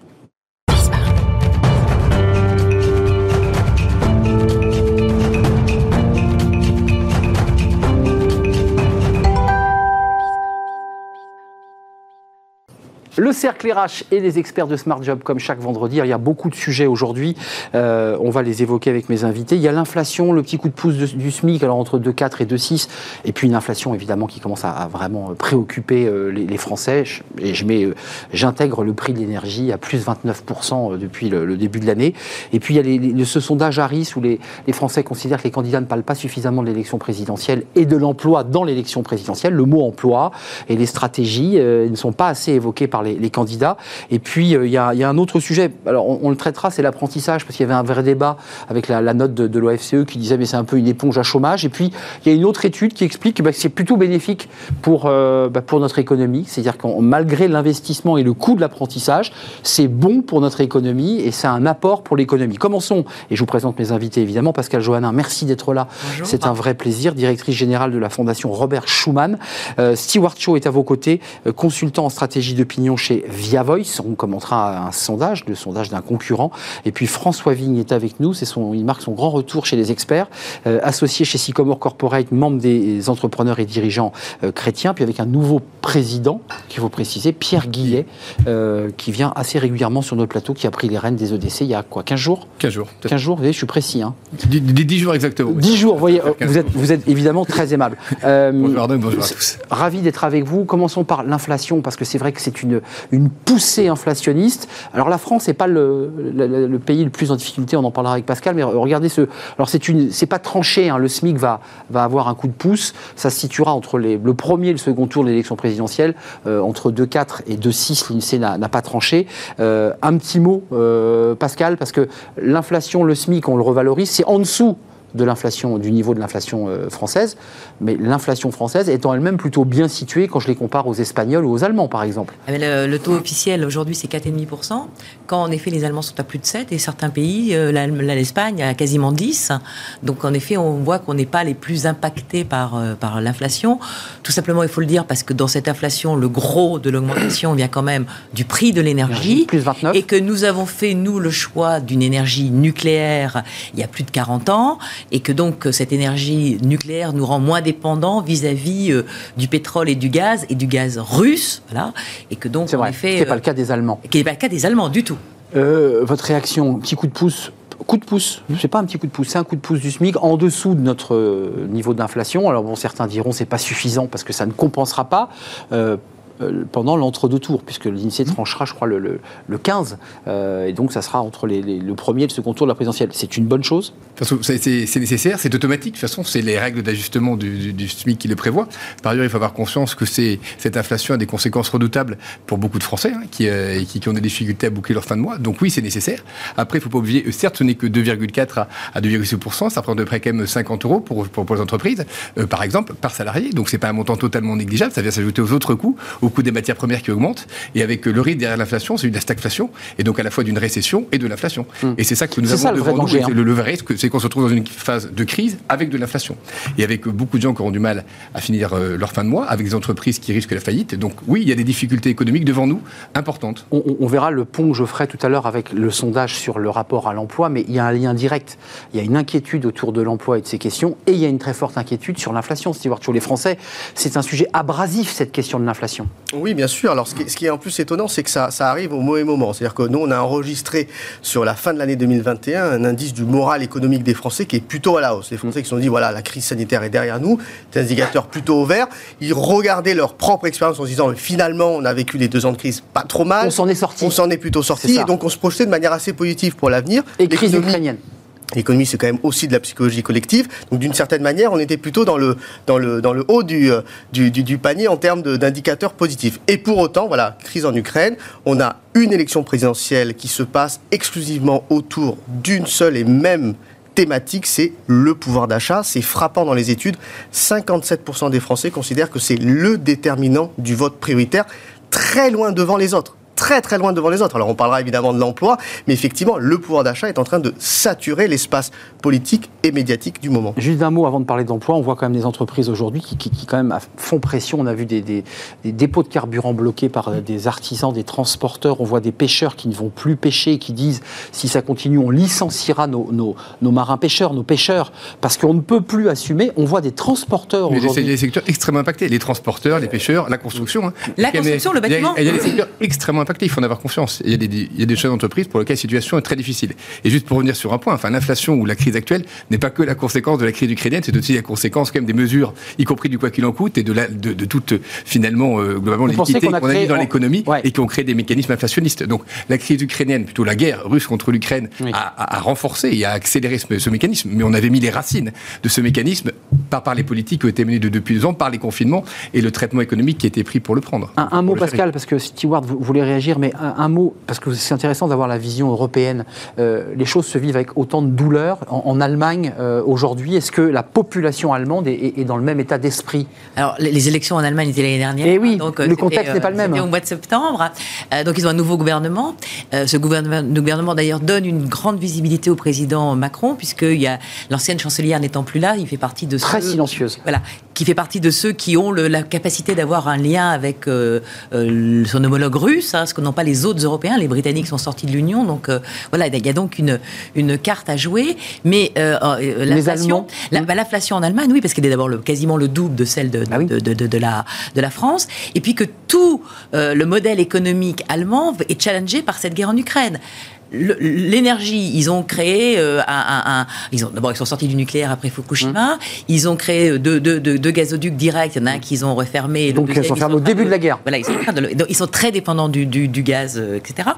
Le cercle RH et les experts de Smart Job, comme chaque vendredi. Il y a beaucoup de sujets aujourd'hui. Euh, on va les évoquer avec mes invités. Il y a l'inflation, le petit coup de pouce du SMIC, alors entre 2,4 et 2,6. Et puis une inflation, évidemment, qui commence à, vraiment préoccuper euh, les, Français. Et euh, j'intègre le prix de l'énergie à plus 29% depuis le, début de l'année. Et puis il y a ce sondage Harris où les, Français considèrent que les candidats ne parlent pas suffisamment de l'élection présidentielle et de l'emploi dans l'élection présidentielle. Le mot emploi et les stratégies ne sont pas assez évoqués par les, candidats. Et puis, euh, il y, a, un autre sujet, alors on, le traitera, c'est l'apprentissage, parce qu'il y avait un vrai débat avec la, note de, l'OFCE qui disait, mais c'est un peu une éponge à chômage. Et puis, il y a une autre étude qui explique bah, que c'est plutôt bénéfique pour, euh, bah, pour notre économie. C'est-à-dire que malgré l'investissement et le coût de l'apprentissage, c'est bon pour notre économie et c'est un apport pour l'économie. Commençons, et je vous présente mes invités évidemment, Pascal Johannin, merci d'être là. C'est un vrai plaisir, directrice générale de la Fondation Robert Schuman. Euh, Stewart Shaw est à vos côtés, consultant en stratégie d'opinion chez Via Voice. On commentera un sondage, le sondage d'un concurrent. Et puis François Vigne est avec nous. C'est son, il marque son grand retour chez les experts, euh, associé chez Sycomore Corporate, membre des entrepreneurs et dirigeants euh, chrétiens, puis avec un nouveau président, qu'il faut préciser, Pierre Guillet, euh, qui vient assez régulièrement sur notre plateau, qui a pris les rênes des EDC il y a quoi 15 jours? 15 jours. 15 jours, vous voyez, je suis précis. Hein. 10, 10 jours exactement. 10 jours, vous voyez, vous êtes, vous êtes évidemment très aimable. Bonjour Arnaud, bonjour à tous. Ravi d'être avec vous. Commençons par l'inflation, parce que c'est vrai que c'est une, une poussée inflationniste. Alors la France n'est pas le, pays le plus en difficulté, on en parlera avec Pascal, mais regardez ce... Alors c'est une, c'est pas tranché, hein, le SMIC va, va avoir un coup de pouce, ça se situera entre les, le premier et le second tour de l'élection présidentielle, euh, entre 2,4 et 2,6, l'INSEE n'a pas tranché. Euh, un petit mot, euh, Pascal, parce que l'inflation, le SMIC, on le revalorise, c'est en dessous de l'inflation, du niveau de l'inflation euh, française, mais l'inflation française étant elle-même plutôt bien située quand je les compare aux Espagnols ou aux Allemands, par exemple. Ah, le, le, taux officiel aujourd'hui, c'est 4,5%, quand en effet les Allemands sont à plus de 7 et certains pays, euh, l'Espagne à quasiment 10. Donc en effet, on voit qu'on n'est pas les plus impactés par, euh, par l'inflation. Tout simplement, il faut le dire, parce que dans cette inflation, le gros de l'augmentation vient quand même du prix de l'énergie. Plus 29. Et que nous avons fait, nous, le choix d'une énergie nucléaire il y a plus de 40 ans et que donc cette énergie nucléaire nous rend moins dépendants vis-à-vis euh, du pétrole et du gaz et du gaz russe, voilà, et que donc c'est vrai, effet, ce n'est pas le cas des Allemands, qui n'est pas le cas des Allemands du tout. Euh, votre réaction, petit coup de pouce coup de pouce, c'est pas un petit coup de pouce, c'est un coup de pouce du SMIC en dessous de notre euh, niveau d'inflation. Alors bon, certains diront c'est pas suffisant parce que ça ne compensera pas. Euh, pendant l'entre-deux tours, puisque l'INSEE tranchera, je crois, le, le, le 15, euh, et donc ça sera entre les, les, le premier et le second tour de la présidentielle. C'est une bonne chose? C'est nécessaire, c'est automatique, de toute façon, c'est les règles d'ajustement du, du, du, SMIC qui le prévoient. Par ailleurs, il faut avoir conscience que cette inflation a des conséquences redoutables pour beaucoup de Français hein, qui, euh, qui, qui, ont des difficultés à boucler leur fin de mois. Donc oui, c'est nécessaire. Après, il ne faut pas oublier, certes, ce n'est que 2,4 à, à 2,6%, ça prend de près quand même 50 euros pour, pour, pour les entreprises, euh, par exemple, par salarié. Donc c'est pas un montant totalement négligeable, ça vient s'ajouter aux autres coûts, au coût des matières premières qui augmentent. Et avec le rythme derrière l'inflation, c'est une stagflation, et donc à la fois d'une récession et de l'inflation. Mmh. Et c'est ça que nous avons ça, le devant danger, nous. hein. Le, le vrai risque, c'est qu'on se retrouve dans une phase de crise avec de l'inflation. Et avec beaucoup de gens qui auront du mal à finir euh, leur fin de mois, avec des entreprises qui risquent la faillite. Donc oui, il y a des difficultés économiques devant nous importantes. On, on verra le pont que je ferai tout à l'heure avec le sondage sur le rapport à l'emploi, mais il y a un lien direct. Il y a une inquiétude autour de l'emploi et de ces questions, et il y a une très forte inquiétude sur l'inflation. Stewart, les Français, c'est un sujet abrasif, cette question de l'inflation. Oui, bien sûr. Alors, ce qui, ce qui est en plus étonnant, c'est que ça, ça, arrive au mauvais moment. C'est-à-dire que nous, on a enregistré sur la fin de l'année 2021 un indice du moral économique des Français qui est plutôt à la hausse. Les Français qui se sont dit, voilà, la crise sanitaire est derrière nous, des indicateurs plutôt au vert. Ils regardaient leur propre expérience en se disant, finalement, on a vécu les deux ans de crise pas trop mal. On s'en est sorti. On s'en est plutôt sorti. Et donc, on se projetait de manière assez positive pour l'avenir. Et crise ukrainienne. L'économie, c'est quand même aussi de la psychologie collective. Donc, d'une certaine manière, on était plutôt dans le, haut du, du panier en termes d'indicateurs positifs. Et pour autant, voilà, crise en Ukraine, on a une élection présidentielle qui se passe exclusivement autour d'une seule et même thématique, c'est le pouvoir d'achat. C'est frappant dans les études. 57% des Français considèrent que c'est le déterminant du vote prioritaire, très loin devant les autres très très loin devant les autres. Alors on parlera évidemment de l'emploi, mais effectivement, le pouvoir d'achat est en train de saturer l'espace politique et médiatique du moment. Juste un mot avant de parler d'emploi, on voit quand même des entreprises aujourd'hui qui, qui, qui, quand même font pression. On a vu des, des, des, dépôts de carburant bloqués par des artisans, des transporteurs. On voit des pêcheurs qui ne vont plus pêcher et qui disent si ça continue, on licenciera nos, nos, nos marins pêcheurs, nos pêcheurs, parce qu'on ne peut plus assumer. On voit des transporteurs aujourd'hui. C'est des secteurs extrêmement impactés. Les transporteurs, les pêcheurs, la construction. Hein. La construction, le bâtiment. Il y a, il y a des secteurs extrêmement il faut en avoir confiance. Il y a des, il y a des chefs d'entreprise pour lesquels la situation est très difficile. Et juste pour revenir sur un point, enfin, l'inflation ou la crise actuelle n'est pas que la conséquence de la crise ukrainienne, c'est aussi la conséquence quand même des mesures, y compris du quoi qu'il en coûte, et de, la, de, de toute, finalement, euh, globalement, les liquidités qu'on a, mis dans l'économie ouais. et qui ont créé des mécanismes inflationnistes. Donc, la crise ukrainienne, plutôt la guerre russe contre l'Ukraine, oui. a, a, a, renforcé et a accéléré ce, ce, mécanisme. Mais on avait mis les racines de ce mécanisme par, par les politiques qui ont été menées de, depuis deux ans, par les confinements et le traitement économique qui a été pris pour le prendre. Un, un mot, Pascal, parce que Stewart voulait réagir, mais un, un, mot, parce que c'est intéressant d'avoir la vision européenne. Euh, les choses se vivent avec autant de douleur. En, en Allemagne, euh, aujourd'hui, est-ce que la population allemande est, est, dans le même état d'esprit? Alors, les élections en Allemagne étaient l'année dernière. Et Eh oui, donc, le contexte n'est pas le même. C'était au mois de septembre. Euh, donc, ils ont un nouveau gouvernement. Euh, ce gouvernement, gouvernement d'ailleurs, donne une grande visibilité au président Macron, puisque l'ancienne chancelière n'étant plus là, il fait partie de Très silencieuse. Voilà qui fait partie de ceux qui ont le, la capacité d'avoir un lien avec euh, euh, son homologue russe, hein, ce que n'ont pas les autres Européens. Les Britanniques sont sortis de l'Union, donc euh, voilà, il y a donc une, une carte à jouer. Mais euh, euh, l'inflation, la- bah, l'inflation en Allemagne, oui, parce qu'elle est d'abord le, quasiment le double de celle de, Ah oui. de, de- de- de la, de la France, et puis que tout euh, le modèle économique allemand est challengé par cette guerre en Ukraine. L'énergie, ils ont créé euh, un, un- un- ils ont d'abord ils sont sortis du nucléaire après Fukushima, Hum. ils ont créé euh, deux, deux- deux- deux gazoducs directs, il y en a un qu'ils ont refermé, Donc, ils sont fermés au début de la guerre. Voilà, ils sont, donc, ils sont très dépendants du, du- du gaz, euh, etc.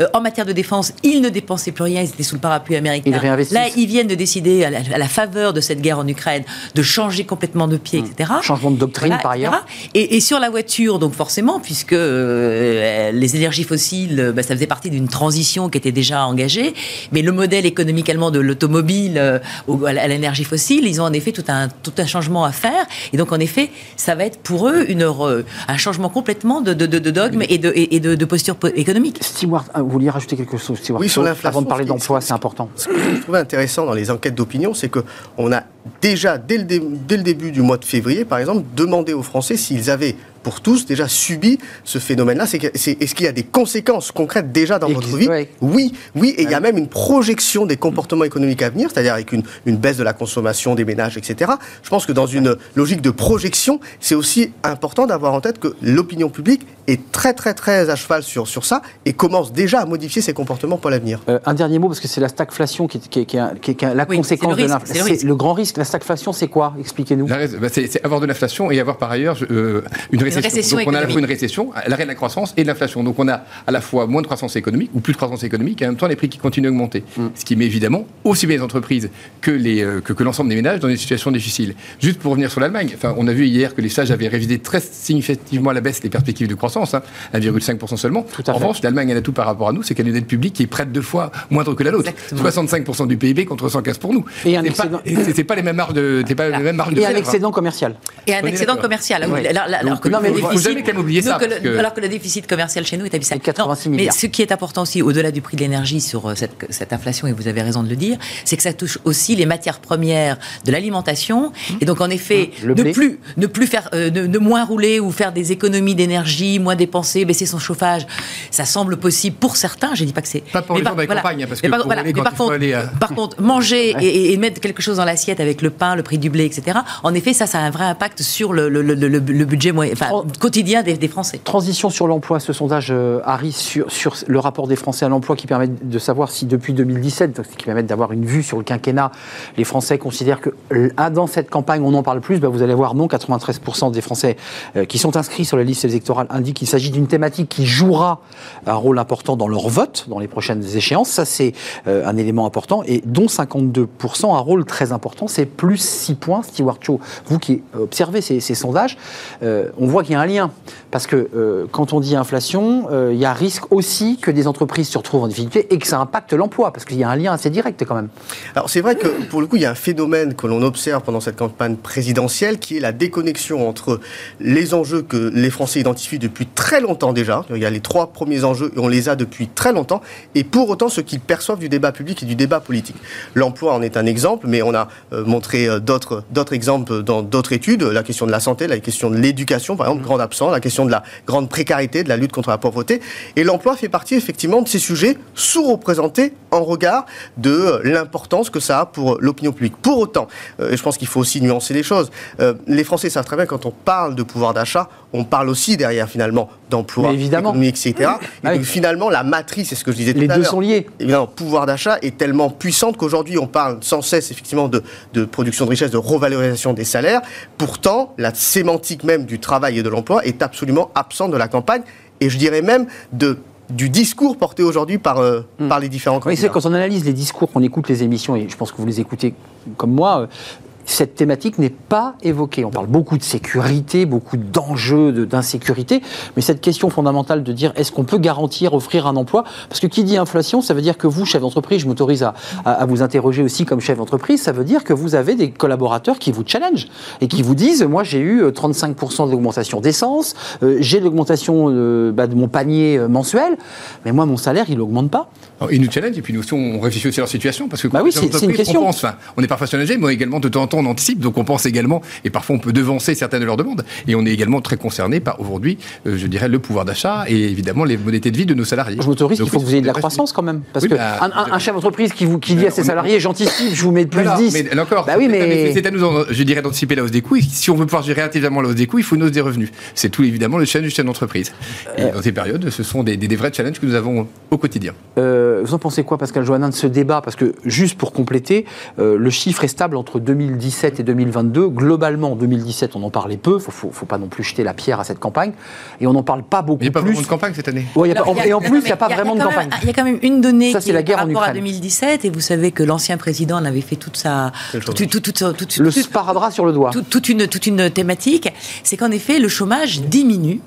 Euh, en matière de défense, ils ne dépensaient plus rien, ils étaient sous le parapluie américain. Ils. Là, ils viennent de décider, à la, à la faveur de cette guerre en Ukraine, de changer complètement de pied, etc. Changement de doctrine, Voilà, par ailleurs. Et, et sur la voiture, donc forcément, puisque euh, les énergies fossiles, bah, ça faisait partie d'une transition qui était déjà engagée, mais le modèle économique allemand de l'automobile euh, à l'énergie fossile, ils ont en effet tout un, tout un changement à faire. Et donc, en effet, ça va être pour eux une, re- un changement complètement de, de, de- de dogme et de, et, de, de posture po- économique. Stewart, ah, vous vouliez rajouter quelque chose, Stewart? Oui, sur l'inflation, Avant de parler d'emploi, ce c'est important. Ce que je trouvais intéressant dans les enquêtes d'opinion, c'est que on a déjà, dès le, dé- dès le début du mois de février, par exemple, demandé aux Français s'ils avaient pour tous déjà subi ce phénomène-là. Est-ce qu'il y a des conséquences concrètes déjà dans votre vie ouais. Oui, oui, et il y a même une projection des comportements économiques à venir, c'est-à-dire avec une, une baisse de la consommation des ménages, etc. Je pense que dans une logique de projection, c'est aussi important d'avoir en tête que l'opinion publique est très très très à cheval sur, sur ça et commence déjà à modifier ses comportements pour l'avenir. Euh, un dernier mot, parce que c'est la stagflation qui est, qui est- qui est un- qui est- qui est la Oui, conséquence de risque, c'est le l'inflation. Le grand risque, la stagflation, c'est quoi? Expliquez-nous. Bah, c'est avoir de l'inflation et avoir par ailleurs euh, une récession. récession Donc on a à la fois une récession, l'arrêt de la croissance et de l'inflation. Donc on a à la fois moins de croissance économique ou plus de croissance économique et en même temps les prix qui continuent à augmenter. Mm. Ce qui met évidemment aussi bien les entreprises que les, euh, que, que l'ensemble des ménages dans des situations difficiles. Juste pour revenir sur l'Allemagne, enfin, on a vu hier que les sages avaient révisé très significativement à la baisse les perspectives de croissance, hein, 1,5% seulement. Tout à en fait. revanche, l'Allemagne a un atout par rapport à nous, c'est qu'elle a une dette publique qui est près de deux fois moindre que la nôtre. Exactement. 65% du PIB contre 115 pour nous. Et un excédent- et c'est pas les mêmes marges de, mêmes de Et un excédent commercial. Et un excédent commercial. alors- que non, mais le déficit- commercial chez nous est abyssal. C'est 86 Non, milliards. Mais ce qui est important aussi, au-delà du prix de l'énergie sur euh, cette, cette inflation, et vous avez raison de le dire, c'est que ça touche aussi les matières premières de l'alimentation. Et donc, en effet, Le ne blé. plus, ne plus faire, euh, de moins rouler ou faire des économies d'énergie, moins dépenser, baisser son chauffage, ça semble possible pour certains. Je dis pas que c'est. Pas pour mais les gens de la campagne, hein, parce mais que par, pour voilà, aller mais quand par il faut contre, aller à- par contre, manger et, et mettre quelque chose dans l'assiette avec le pain, le prix du blé, etc. En effet, ça, ça a un vrai impact sur le, le- le- le- le budget enfin, quotidien des, des Français. Transition sur l'emploi, ce sondage euh, Harris sur, sur le rapport des Français à l'emploi qui permet de savoir si depuis 2017, donc, qui permet d'avoir une vue sur le quinquennat, les Français considèrent que ah, dans cette campagne on en parle plus, bah, vous allez voir non, 93% des Français euh, qui sont inscrits sur les listes électorales indiquent qu'il s'agit d'une thématique qui jouera un rôle important dans leur vote dans les prochaines échéances. Ça c'est euh, un élément important et dont 52% un rôle très important, c'est plus 6 points. Stewart Cho, vous qui observez ces, ces sondages, euh, on voit qu'il y a un lien. Parce que euh, quand on dit inflation, euh, il y a risque aussi que des entreprises se retrouvent en difficulté et que ça impacte l'emploi, parce qu'il y a un lien assez direct quand même. Alors c'est vrai que pour le coup, il y a un phénomène que l'on observe pendant cette campagne présidentielle qui est la déconnexion entre les enjeux que les Français identifient depuis très longtemps déjà. Il y a les trois premiers enjeux et on les a depuis très longtemps. Et pour autant, ce qu'ils perçoivent du débat public et du débat politique. L'emploi en est un exemple, mais on a euh, montré euh, d'autres exemples dans d'autres études. La question de la santé, la question de l'éducation, par exemple, grand absent, la question de la grande précarité, de la lutte contre la pauvreté. Et l'emploi fait partie effectivement de ces sujets sous-représentés en regard de euh, l'importance que ça a pour l'opinion publique. Pour autant, euh, et je pense qu'il faut aussi nuancer les choses, euh, les Français savent très bien quand on parle de pouvoir d'achat, on parle aussi derrière finalement d'emploi, économique, etc. Et donc finalement, la matrice, c'est ce que je disais tout Les à deux l'heure. sont liés. Évidemment, pouvoir d'achat est tellement puissante qu'aujourd'hui, on parle sans cesse effectivement de, de production de richesse, de revalorisation des salaires. Pourtant, la sémantique même du travail et de l'emploi est absolument absente de la campagne, et je dirais même de du discours porté aujourd'hui par, euh, par les différents Oui, c'est candidats. quand on analyse les discours, qu'on écoute les émissions, et je pense que vous les écoutez comme moi, euh, cette thématique n'est pas évoquée. On parle beaucoup de sécurité, beaucoup d'enjeux, de- d'insécurité, mais cette question fondamentale de dire est-ce qu'on peut garantir, offrir un emploi? Parce que qui dit inflation, ça veut dire que vous, chef d'entreprise, je m'autorise à, à- à vous interroger aussi comme chef d'entreprise, ça veut dire que vous avez des collaborateurs qui vous challenge et qui vous disent moi j'ai eu euh, 35% d'augmentation d'essence, euh, j'ai l'augmentation euh, bah, de mon panier euh, mensuel, mais moi mon salaire il n'augmente pas. Alors, ils nous challengent et puis nous aussi on réfléchit aussi à leur situation parce que Bah oui, c'est- une question. On pense, enfin, on est parfois challengé, mais également de temps en temps on anticipe, donc on pense également, et parfois on peut devancer certaines de leurs demandes. Et on est également très concerné par aujourd'hui, euh, je dirais, le pouvoir d'achat et évidemment les modalités de vie de nos salariés. Je m'autorise qu'il Donc faut que vous ayez de la croissance quand même. Parce Oui, que bah, un, un- un je- chef d'entreprise qui, vous, qui dit à ses est- salariés j'anticipe, je vous mets plus Voilà, 10. Mais encore, Bah oui, mais- c'est à nous, je dirais, d'anticiper la hausse des coûts. Si on veut pouvoir gérer intelligemment la hausse des coûts, il faut une hausse des revenus. C'est tout évidemment le challenge du chef d'entreprise. Et Euh. dans ces périodes, ce sont des, des- des vrais challenges que nous avons au quotidien. Euh, vous en pensez quoi, Pascal Joannin, de ce débat? Parce que, juste pour compléter, euh, le chiffre est stable entre 2017 et 2022. Globalement, en 2017, on en parlait peu. Il faut, faut, faut pas non plus jeter la pierre à cette campagne. Et on n'en parle pas beaucoup Il n'y a pas plus. vraiment de campagne cette année. Ouais, il y a pas- Alors, il y a- et en plus, il n'y a pas vraiment de campagne. Il y a quand même une donnée Ça, qui c'est la guerre par en rapport à Ukraine. 2017, et vous savez que l'ancien président en avait fait toute sa. Toute- toute- toute- Le sparadrap sur le doigt. tout- toute, une, toute une thématique, c'est qu'en effet, le chômage diminue.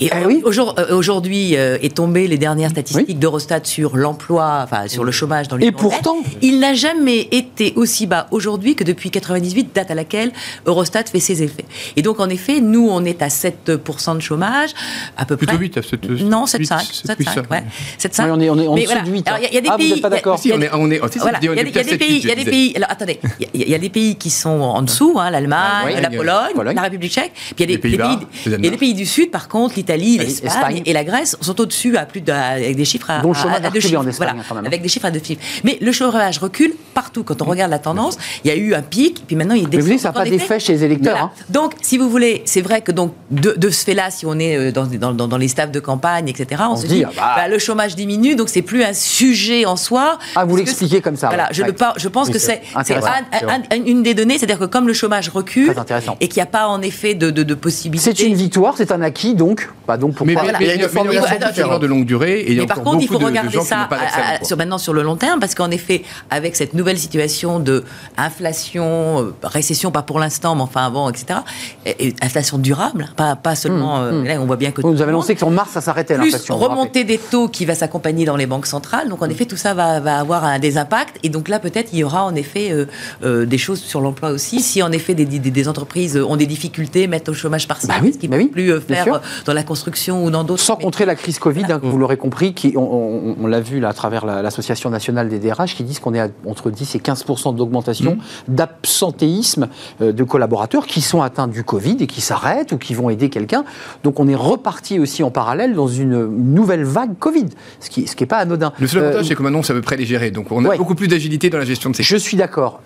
Et Eh oui. aujourd- euh, aujourd'hui euh, est tombé les dernières statistiques d'Eurostat sur l'emploi, enfin sur le chômage dans Et l'Union européenne. pourtant- il n'a jamais été aussi bas aujourd'hui que depuis 98, date à laquelle Eurostat fait ses effets. Et donc en effet, nous on est à 7% de chômage, à peu Plutôt près. 8, c'est- Non, 8, 7,5. c'est plus 7,5, ça. ouais. 7,5. Oui, on est- on est en dessous voilà. de 8, Alors, il y a- il y a des Ah, vous pays. êtes pas il y a- d'accord il y a Si, on des- est- on est- si, si, voilà. on est Il y a des- il y a plutôt des pays, il y a des 7, pays. Alors attendez, il y a- y des pays qui sont en dessous, hein, l'Allemagne, Ouais, la. Pologne, Pologne. la République tchèque. Puis il y a y des pays du Sud, par contre, l'Italie, l'Espagne Espagne. et la Grèce sont au-dessus à plus de, avec des chiffres à, deux chiffres. en Espagne, Voilà, quand même. avec des chiffres à deux chiffres. Mais le chômage recule partout. Quand on regarde la tendance, il y a eu un pic, puis maintenant il Mais descend. vous dites, ça n'a pas d'effet chez les électeurs. voilà. hein. Donc, si vous voulez, c'est vrai que donc de, de ce fait-là, si on est euh, dans, dans, dans- dans les staffs de campagne, etc., on, On se dit, dit, ah bah. bah, le chômage diminue, donc c'est plus un sujet en soi. Ah, vous l'expliquez comme ça, Voilà, ouais. je, le je pense Oui, que c'est un- une des données, c'est-à-dire que comme le chômage recule et qu'il n'y a pas en effet de, de, de possibilité. C'est une victoire, c'est un acquis, donc. Bah, donc pourquoi Mais, voilà. mais Il y a une formulation différente. de longue durée et il y a Mais par contre, il faut de- de regarder qui ça pas à à- sur, maintenant sur le long terme, parce qu'en effet, avec cette nouvelle situation de inflation, euh, récession, pas pour l'instant, mais enfin bon, etc., et, et inflation durable, pas, pas seulement. euh, Là, on voit bien que. Vous nous avez annoncé qu'en mars, ça s'arrêtait l'inflation. remontée des taux qui va s'accompagner dans les banques centrales. Donc en effet, tout ça va, va avoir un, des impacts. Et donc là, peut-être, il y aura en effet euh, euh, des choses sur l'emploi aussi. Si en effet des, des- des entreprises ont des difficultés, mettent au chômage partiel, Bah oui, ce qu'ils bah ne oui, peuvent plus faire sûr. Dans la construction ou dans d'autres. Sans mais- contrer la crise Covid, hein, vous l'aurez compris, qui, on, on- on l'a vu là, à travers la- l'Association nationale des DRH, qui disent qu'on est à entre 10 et 15 d'augmentation d'absentéisme euh, de collaborateurs qui sont atteints du Covid et qui s'arrêtent ou qui vont aider quelqu'un. Donc on est reparti aussi en parallèle dans une nouvelle vague Covid, ce qui n'est ce qui est pas anodin. Le seul Euh, avantage, c'est que maintenant, on sait à peu près les gérer. Donc, on a Ouais. beaucoup plus d'agilité dans la gestion de ces je suis d'accord.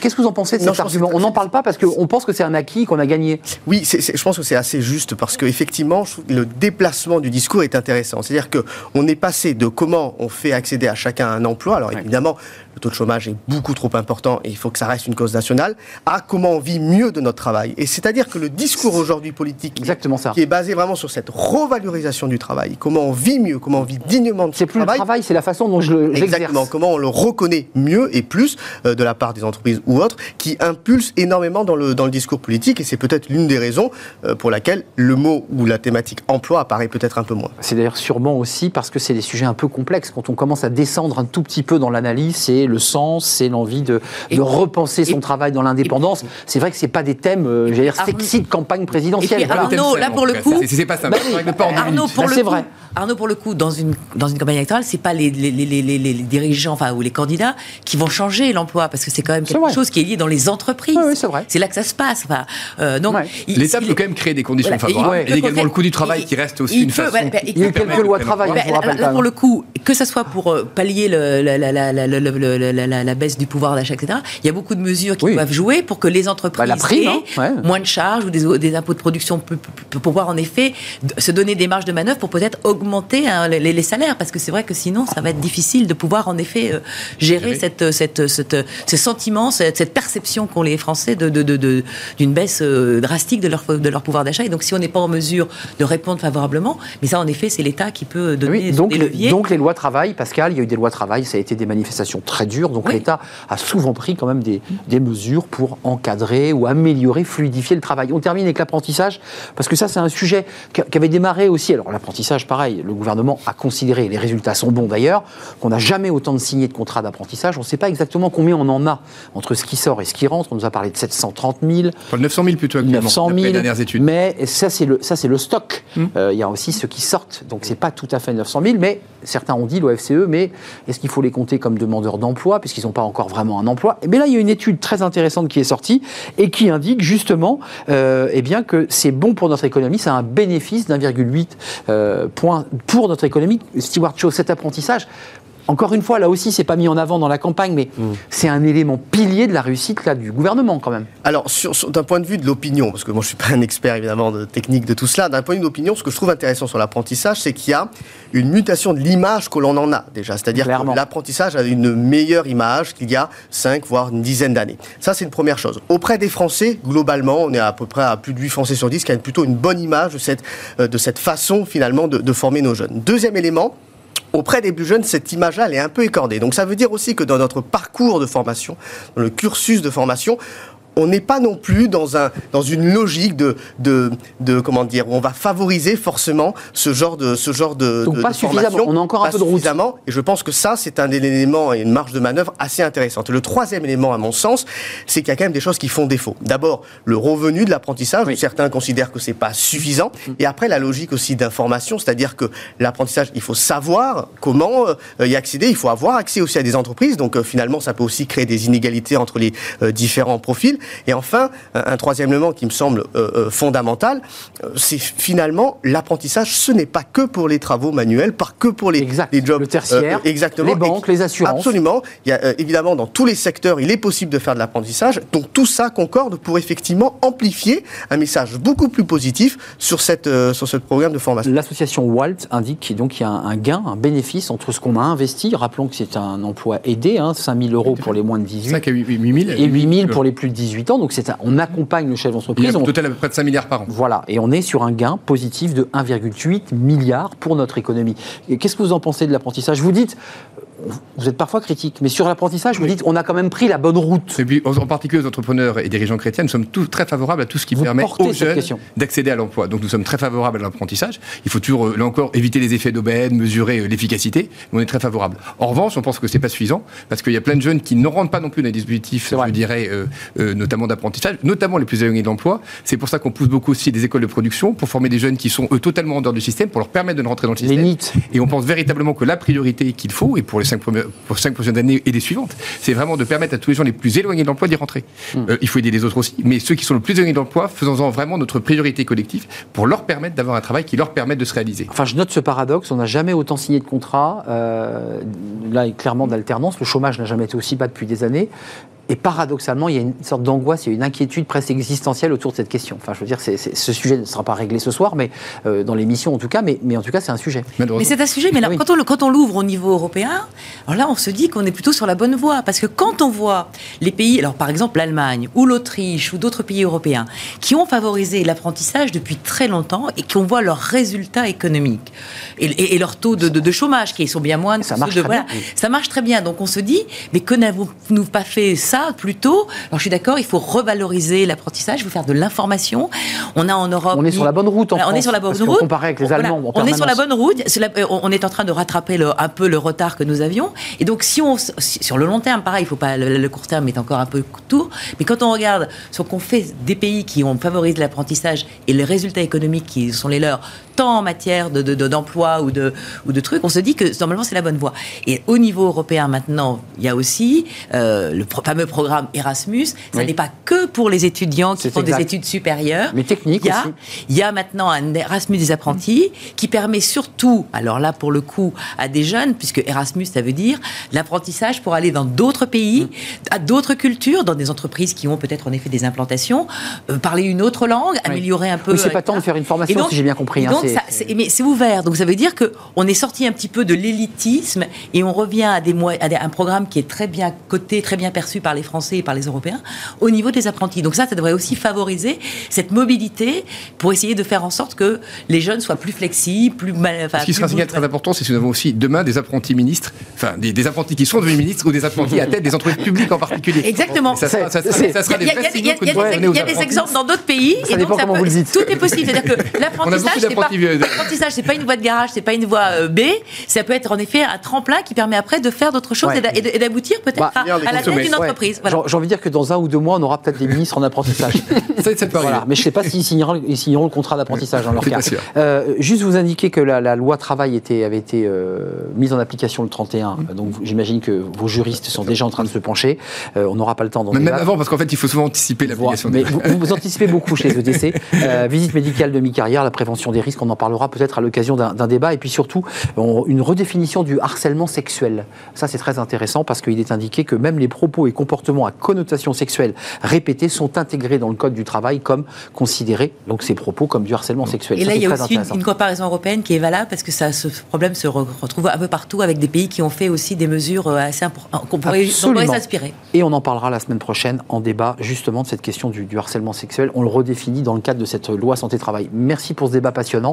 Qu'est-ce que vous en pensez de Non, cet argument? On n'en parle pas parce qu'on pense que c'est un acquis, qu'on a gagné. Oui, je pense que c'est assez juste parce qu'effectivement, le déplacement du discours est intéressant. C'est-à-dire qu'on est passé de comment on fait accéder à chacun un emploi, alors évidemment, le taux de chômage est beaucoup trop important et il faut que ça reste une cause nationale, à comment on vit mieux de notre travail. Et c'est-à-dire que le discours aujourd'hui politique, Exactement ça. qui est basé vraiment sur cette revalorisation du travail, comment on vit mieux, comment on vit dignement de C'est son plus le travail, travail, c'est la façon dont je le-. Exactement, comment on le reconnaît mieux et plus euh, de la part des entreprises ou autres, qui impulse énormément dans le, dans le discours politique, et c'est peut-être l'une des raisons euh, pour laquelle le mot ou la thématique emploi apparaît peut-être un peu moins. C'est d'ailleurs sûrement aussi parce que c'est des sujets un peu complexes. Quand on commence à descendre un tout petit peu dans l'analyse, c'est le sens, c'est l'envie de, Et- de repenser son et- travail dans l'indépendance. C'est vrai que c'est pas des thèmes, euh, j'allais dire, sexy de campagne présidentielle. Et puis, Voilà. Arnaud, là, pour le coup- C'est pas simple. Bah Arnaud, pour le coup, vrai. Arnaud, pour le coup, dans une, dans une campagne électorale, c'est pas les, les, les, les, les- les dirigeants enfin, ou les candidats qui vont changer l'emploi, parce que c'est quand même quelque chose qui est lié dans les entreprises. Oui, oui, c'est vrai. C'est là que ça se passe. Enfin, euh, donc, Ouais. L'État il- peut quand même créer des conditions Voilà, favorables. il- Et, il peut également le coût du travail il- qui reste aussi une peut- façon. bah, bah, Il y a eu quelques lois de travail, Bah, pour le coup, que ce soit pour euh, pallier le- la, baisse du pouvoir d'achat, etc. Il y a beaucoup de mesures qui oui. doivent jouer pour que les entreprises bah, prime, hein, aient moins de charges ou des, impôts de production pour, pouvoir en effet se donner des marges de manœuvre pour peut-être augmenter hein, les, salaires parce que c'est vrai que sinon ça va être difficile de pouvoir en effet euh, gérer cette, euh, euh, ce sentiment, cette, perception qu'ont les Français d'une baisse drastique de leur, de leur pouvoir d'achat. Et donc, si on n'est pas en mesure de répondre favorablement, mais ça, en effet, c'est l'État qui peut donner des leviers. Donc, les lois travail, Pascal, il y a eu des lois travail, ça a été des manifestations très dures, donc Oui. l'État a souvent pris quand même des, des mesures pour encadrer ou améliorer, fluidifier le travail. On termine avec l'apprentissage, parce que ça c'est un sujet qui avait démarré aussi. Alors l'apprentissage, pareil, le gouvernement a considéré, les résultats sont bons d'ailleurs, qu'on n'a jamais autant de signés de contrats d'apprentissage. On ne sait pas exactement combien on en a entre ce qui sort et ce qui rentre. On nous a parlé de 730 000. Enfin, 900 000 plutôt actuellement. 900 d'après 000. les dernières études. Mais ça, c'est le, ça, c'est le stock. Hmm. Euh, Il y a aussi ceux qui sortent. Donc, c'est pas tout à fait 900 000. Mais certains ont dit, l'OFCE, mais est-ce qu'il faut les compter comme demandeurs d'emploi emploi, puisqu'ils n'ont pas encore vraiment un emploi? Et bien là, il y a une étude très intéressante qui est sortie et qui indique justement euh, eh bien, que c'est bon pour notre économie, c'est un bénéfice d'1,8 euh, point pour notre économie. Stewart Shaw, cet apprentissage, encore une fois, là aussi, c'est pas mis en avant dans la campagne, mais Mm. c'est un élément pilier de la réussite là, du gouvernement quand même. Alors, sur- sur- d'un point de vue de l'opinion, parce que moi je suis pas un expert évidemment de technique de tout cela, d'un point de vue de l'opinion, ce que je trouve intéressant sur l'apprentissage, c'est qu'il y a une mutation de l'image que l'on en a déjà. C'est-à-dire Clairement. que l'apprentissage a une meilleure image qu'il y a 5 voire une dizaine d'années. Ça, c'est une première chose. Auprès des Français, globalement, on est à peu près à plus de 8 Français sur 10 qui a plutôt une bonne image de cette, euh, de cette façon finalement de, de former nos jeunes. Deuxième élément, Auprès des plus jeunes, cette image-là, est un peu écordée. Donc ça veut dire aussi que dans notre parcours de formation, dans le cursus de formation, on n'est pas non plus dans, un, dans une logique de, de, de comment dire où on va favoriser forcément ce genre de ce genre de Donc de- pas de suffisamment. formation. On a encore un peu de route. suffisamment. Et je pense que ça c'est un élément et une marge de manœuvre assez intéressante. Le troisième élément à mon sens, c'est qu'il y a quand même des choses qui font défaut. D'abord le revenu de l'apprentissage. où Certains considèrent que c'est pas suffisant. Et après la logique aussi d'information, c'est-à-dire que l'apprentissage, il faut savoir comment euh, y accéder. Il faut avoir accès aussi à des entreprises. Donc euh, finalement, ça peut aussi créer des inégalités entre les euh, différents profils. Et enfin, un, troisième élément qui me semble euh, euh, fondamental, euh, c'est finalement l'apprentissage. Ce n'est pas que pour les travaux manuels, pas que pour les, Exact. les jobs Le tertiaire, euh, exactement. les Et banques, les assurances. Absolument. Il y a euh, évidemment dans tous les secteurs, il est possible de faire de l'apprentissage. Donc tout ça concorde pour effectivement amplifier un message beaucoup plus positif sur cette sur ce programme de formation. L'association WALT indique qu'il donc, y a un un gain, un bénéfice entre ce qu'on a investi. Rappelons que c'est un emploi aidé, hein, 5 000 euros pour les moins de 18 5 à 8 000. et 8 000 pour les plus de 18 ans. Donc un- on accompagne le chef d'entreprise. a un on- total à peu près de 5 milliards par an. Voilà, et on est sur un gain positif de 1,8 milliard pour notre économie. Qu'est-ce que vous en pensez de l'apprentissage? Vous dites, vous êtes parfois critique, mais sur l'apprentissage, vous dites, on a quand même pris la bonne route. Et puis, en particulier, aux entrepreneurs et dirigeants chrétiens, nous sommes tous très favorables à tout ce qui Vous permet aux jeunes d'accéder à l'emploi. Donc, nous sommes très favorables à l'apprentissage. Il faut toujours, euh, là encore, éviter les effets d'aubaine, mesurer euh, l'efficacité. On est très favorable. En revanche, on pense que c'est pas suffisant parce qu'il y a plein de jeunes qui ne rentrent pas non plus dans les dispositifs, je dirais, euh, euh, notamment d'apprentissage, notamment les plus éloignés de l'emploi. C'est pour ça qu'on pousse beaucoup aussi des écoles de production pour former des jeunes qui sont eux totalement en dehors du système, pour leur permettre de rentrer dans le Les système. NIT. Et on pense véritablement que la priorité qu'il faut, et pour les cinq, premières, pour cinq prochaines années et les suivantes, c'est vraiment de permettre à tous les gens les plus éloignés de l'emploi d'y rentrer. Euh, il faut aider les autres aussi, mais ceux qui sont le plus éloignés de l'emploi, faisons-en vraiment notre priorité collective pour leur permettre d'avoir un travail qui leur permette de se réaliser. Enfin, je note ce paradoxe, on n'a jamais autant signé de contrats. euh, là, clairement d'alternance. Le chômage n'a jamais été aussi bas depuis des années. Et paradoxalement, il y a une sorte d'angoisse, il y a une inquiétude presque existentielle autour de cette question. Enfin, je veux dire, ce sujet ne sera pas réglé ce soir, mais euh, dans l'émission en tout cas, mais, mais en tout cas, c'est un sujet. Mais c'est un sujet, mais là, Oui. quand on, le- quand on l'ouvre au niveau européen, alors là, on se dit qu'on est plutôt sur la bonne voie. Parce que quand on voit les pays, alors par exemple l'Allemagne ou l'Autriche ou d'autres pays européens, qui ont favorisé l'apprentissage depuis très longtemps et qui on voit leurs résultats économiques et, et- et leurs taux de, de- de chômage qui sont bien moindres. Ça que marche ceux de- très voilà. bien. Ça marche très bien. Donc on se dit, mais que n'avons-nous pas fait ça plus tôt Alors je suis d'accord, il faut revaloriser l'apprentissage, il faut faire de l'information. On a en Europe. On est sur la bonne route en Voilà, On est France, sur la bonne route. avec les Allemands on est sur la bonne route. Euh, on est en train de rattraper le- un peu le retard que nous avions. Et donc, si on, sur le long terme, pareil, il faut pas, le, le court terme est encore un peu court. Mais quand on regarde ce qu'on fait des pays qui ont favorisé l'apprentissage et les résultats économiques qui sont les leurs, tant en matière de, de- de- d'emploi ou de, ou de trucs, on se dit que normalement c'est la bonne voie. Et au niveau européen maintenant, il y a aussi euh, le pro- fameux programme Erasmus. Ça Oui. n'est pas que pour les étudiants qui font exact. des études supérieures. Mais technique Il y a- aussi. il y a maintenant un Erasmus des apprentis qui permet surtout, alors là pour le coup, à des jeunes, puisque Erasmus ça veut dire l'apprentissage pour aller dans d'autres pays, à d'autres cultures, dans des entreprises qui ont peut-être en effet des implantations, euh, parler une autre langue, améliorer un peu. Oui, c'est pas euh, tant de faire une formation, donc- si j'ai bien compris, hein, donc, ça- mais c'est ouvert, donc ça veut dire que on est sorti un petit peu de l'élitisme et on revient à, des, moy- à des- un programme qui est très bien coté, très bien perçu par les Français et par les Européens au niveau des apprentis. Donc ça, ça devrait aussi favoriser cette mobilité pour essayer de faire en sorte que les jeunes soient plus flexibles, plus mal. enfin, Ce qui sera un plus signal très important, c'est que nous avons aussi demain des apprentis ministres, enfin des, des apprentis qui sont devenus ministres ou des apprentis à tête des entreprises publiques en particulier. Exactement. Ça sera, ça sera- C'est- ça sera Il y des a, il y des- exemples dans d'autres pays. Ça et donc peut- dites. Tout est possible. C'est-à-dire que l'apprentissage n'est pas L'apprentissage, c'est pas une voie de garage, c'est pas une voie euh, B. Ça peut être en effet un tremplin qui permet après de faire d'autres choses Ouais. et d'a- et d'aboutir peut-être Bah, à, à la tête d'une entreprise. Voilà. J'ai envie de dire que dans un ou deux mois, on aura peut-être des ministres en apprentissage. Ça, ça peut Voilà. arriver. Mais je ne sais pas s'ils signeront, ils signeront le contrat d'apprentissage dans leur cas. Euh, juste vous indiquer que la, la loi travail était, avait été euh, mise en application le 31. Mm. Donc j'imagine que vos juristes sont déjà en train de se pencher. Euh, on n'aura pas le temps d'en Même avant, parce qu'en fait, il faut souvent anticiper Voilà. l'application. Mais vous, vous anticipez beaucoup chez EDC. Euh, visite médicale de mi-carrière, la prévention des risques, on en parlera peut-être à l'occasion d'un débat. Et puis surtout, on- une redéfinition du harcèlement sexuel. Ça, c'est très intéressant parce qu'il est indiqué que même les propos et comportements à connotation sexuelle répétés sont intégrés dans le Code du travail comme considérés, donc ces propos, comme du harcèlement sexuel. Et Ça, là, c'est il y a aussi une, comparaison européenne qui est valable parce que ça, ce problème se re- retrouve un peu partout avec des pays qui ont fait aussi des mesures euh, assez importantes qu'on pourrait, s'inspirer. Et on en parlera la semaine prochaine en débat justement de cette question du, du harcèlement sexuel. On le redéfinit dans le cadre de cette loi santé-travail. Merci pour ce débat passionnant.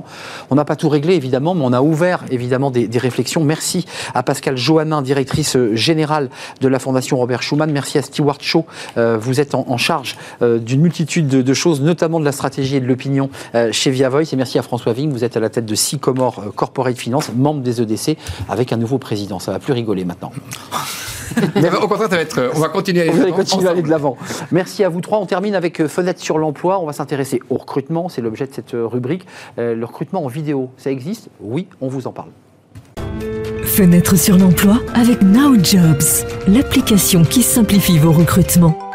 On n'a pas tout réglé évidemment, mais on a ouvert évidemment des, réflexions. Merci à Pascal Johannin, directrice euh, générale de la Fondation Robert Schuman. Merci à Stewart Shaw. Euh, vous êtes en, charge euh, d'une multitude de, choses, notamment de la stratégie et de l'opinion chez Via Voice. Et merci à François Vigne. Vous êtes à la tête de Sycomore Corporate Finance, membre des EDC, avec un nouveau président. Ça va plus rigoler maintenant. Au contraire, ça va être, on va continuer à ensemble. continuer à aller de l'avant. Merci à vous trois. On termine avec euh, Fenêtre sur l'emploi. On va s'intéresser au recrutement. C'est l'objet de cette euh, rubrique. Euh, le recrutement en vidéo, ça existe? Oui, on vous en parle. Fenêtre sur l'emploi avec Now Jobs, l'application qui simplifie vos recrutements.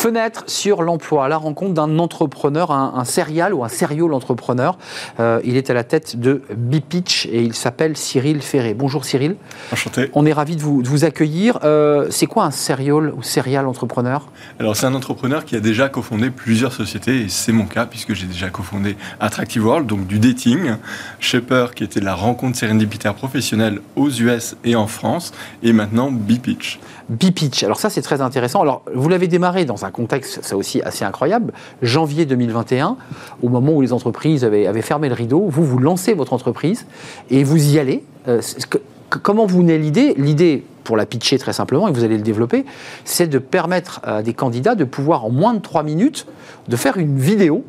Fenêtre sur l'emploi, la rencontre d'un entrepreneur, un, un serial ou un serial entrepreneur. Euh, il est à la tête de Bipitch et il s'appelle Cyril Ferré. Bonjour Cyril, Enchanté. on est ravi de vous, de vous accueillir. Euh, c'est quoi un serial ou serial entrepreneur? Alors, c'est un entrepreneur qui a déjà cofondé plusieurs sociétés, et c'est mon cas, puisque j'ai déjà cofondé Attractive World, donc du dating, Shaper, qui était de la rencontre sérendipitaire professionnelle aux US et en France, et maintenant Bipitch. Bipitch, alors ça c'est très intéressant. Alors vous l'avez démarré dans un contexte, ça aussi assez incroyable, janvier 2021, au moment où les entreprises avaient, avaient fermé le rideau, vous vous lancez votre entreprise et vous y allez. Euh, que- comment vous naît l'idée? L'idée, pour la pitcher très simplement, et vous allez le développer, c'est de permettre à des candidats de pouvoir en moins de 3 minutes de faire une vidéo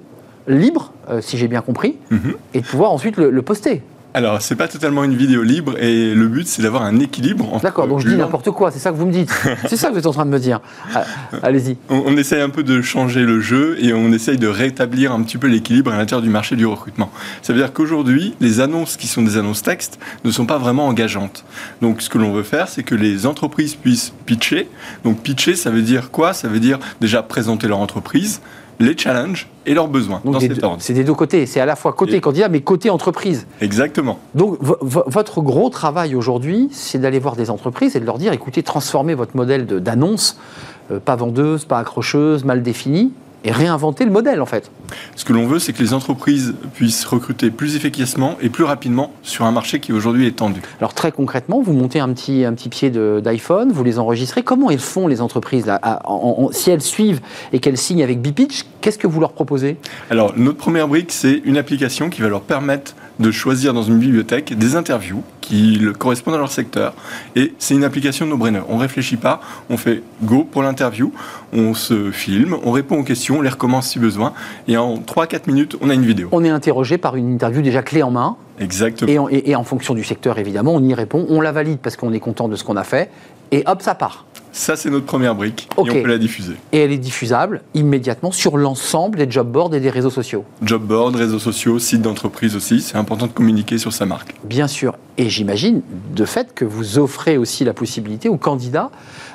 libre, euh, si j'ai bien compris, Mhm. et de pouvoir ensuite le, le poster. Alors, c'est pas totalement une vidéo libre, et le but, c'est d'avoir un équilibre entre. D'accord, donc je dis n'importe quoi, c'est ça que vous me dites. C'est ça que vous êtes en train de me dire. Ah, Allez-y. On, on essaye un peu de changer le jeu et on essaye de rétablir un petit peu l'équilibre à l'intérieur du marché du recrutement. Ça veut dire qu'aujourd'hui, les annonces qui sont des annonces texte ne sont pas vraiment engageantes. Donc ce que l'on veut faire, c'est que les entreprises puissent pitcher. Donc pitcher, ça veut dire quoi? Ça veut dire déjà présenter leur entreprise, les challenges et leurs besoins Donc dans cet ordre. c'est des deux côtés. C'est à la fois côté Et- candidat, mais côté entreprise. Exactement. Donc vo- vo- votre gros travail aujourd'hui, c'est d'aller voir des entreprises et de leur dire, écoutez, transformez votre modèle d'annonce, euh, pas vendeuse, pas accrocheuse, mal définie, et réinventer le modèle en fait. Ce que l'on veut, c'est que les entreprises puissent recruter plus efficacement et plus rapidement sur un marché qui aujourd'hui est tendu. Alors très concrètement, vous montez un petit, un petit pied d'iPhone, vous les enregistrez. Comment elles font les entreprises là À- en- en- Si elles suivent et qu'elles signent avec Bipitch, qu'est-ce que vous leur proposez? Alors, notre première brique, c'est une application qui va leur permettre de choisir dans une bibliothèque des interviews qui correspondent à leur secteur. Et c'est une application no-brainer. On réfléchit pas, on fait go pour l'interview, on se filme, on répond aux questions, on les recommence si besoin. Et en 3-4 minutes, on a une vidéo. On est interrogé par une interview déjà clé en main, Exactement. et en, et- et en fonction du secteur évidemment, on y répond, on la valide parce qu'on est content de ce qu'on a fait, et hop, ça part. Ça, c'est notre première brique. Et on peut la diffuser. Et elle est diffusable immédiatement sur l'ensemble des job boards et des réseaux sociaux. Job board, réseaux sociaux, sites d'entreprise aussi. C'est important de communiquer sur sa marque. Bien sûr. Et j'imagine, de fait, que vous offrez aussi la possibilité aux candidats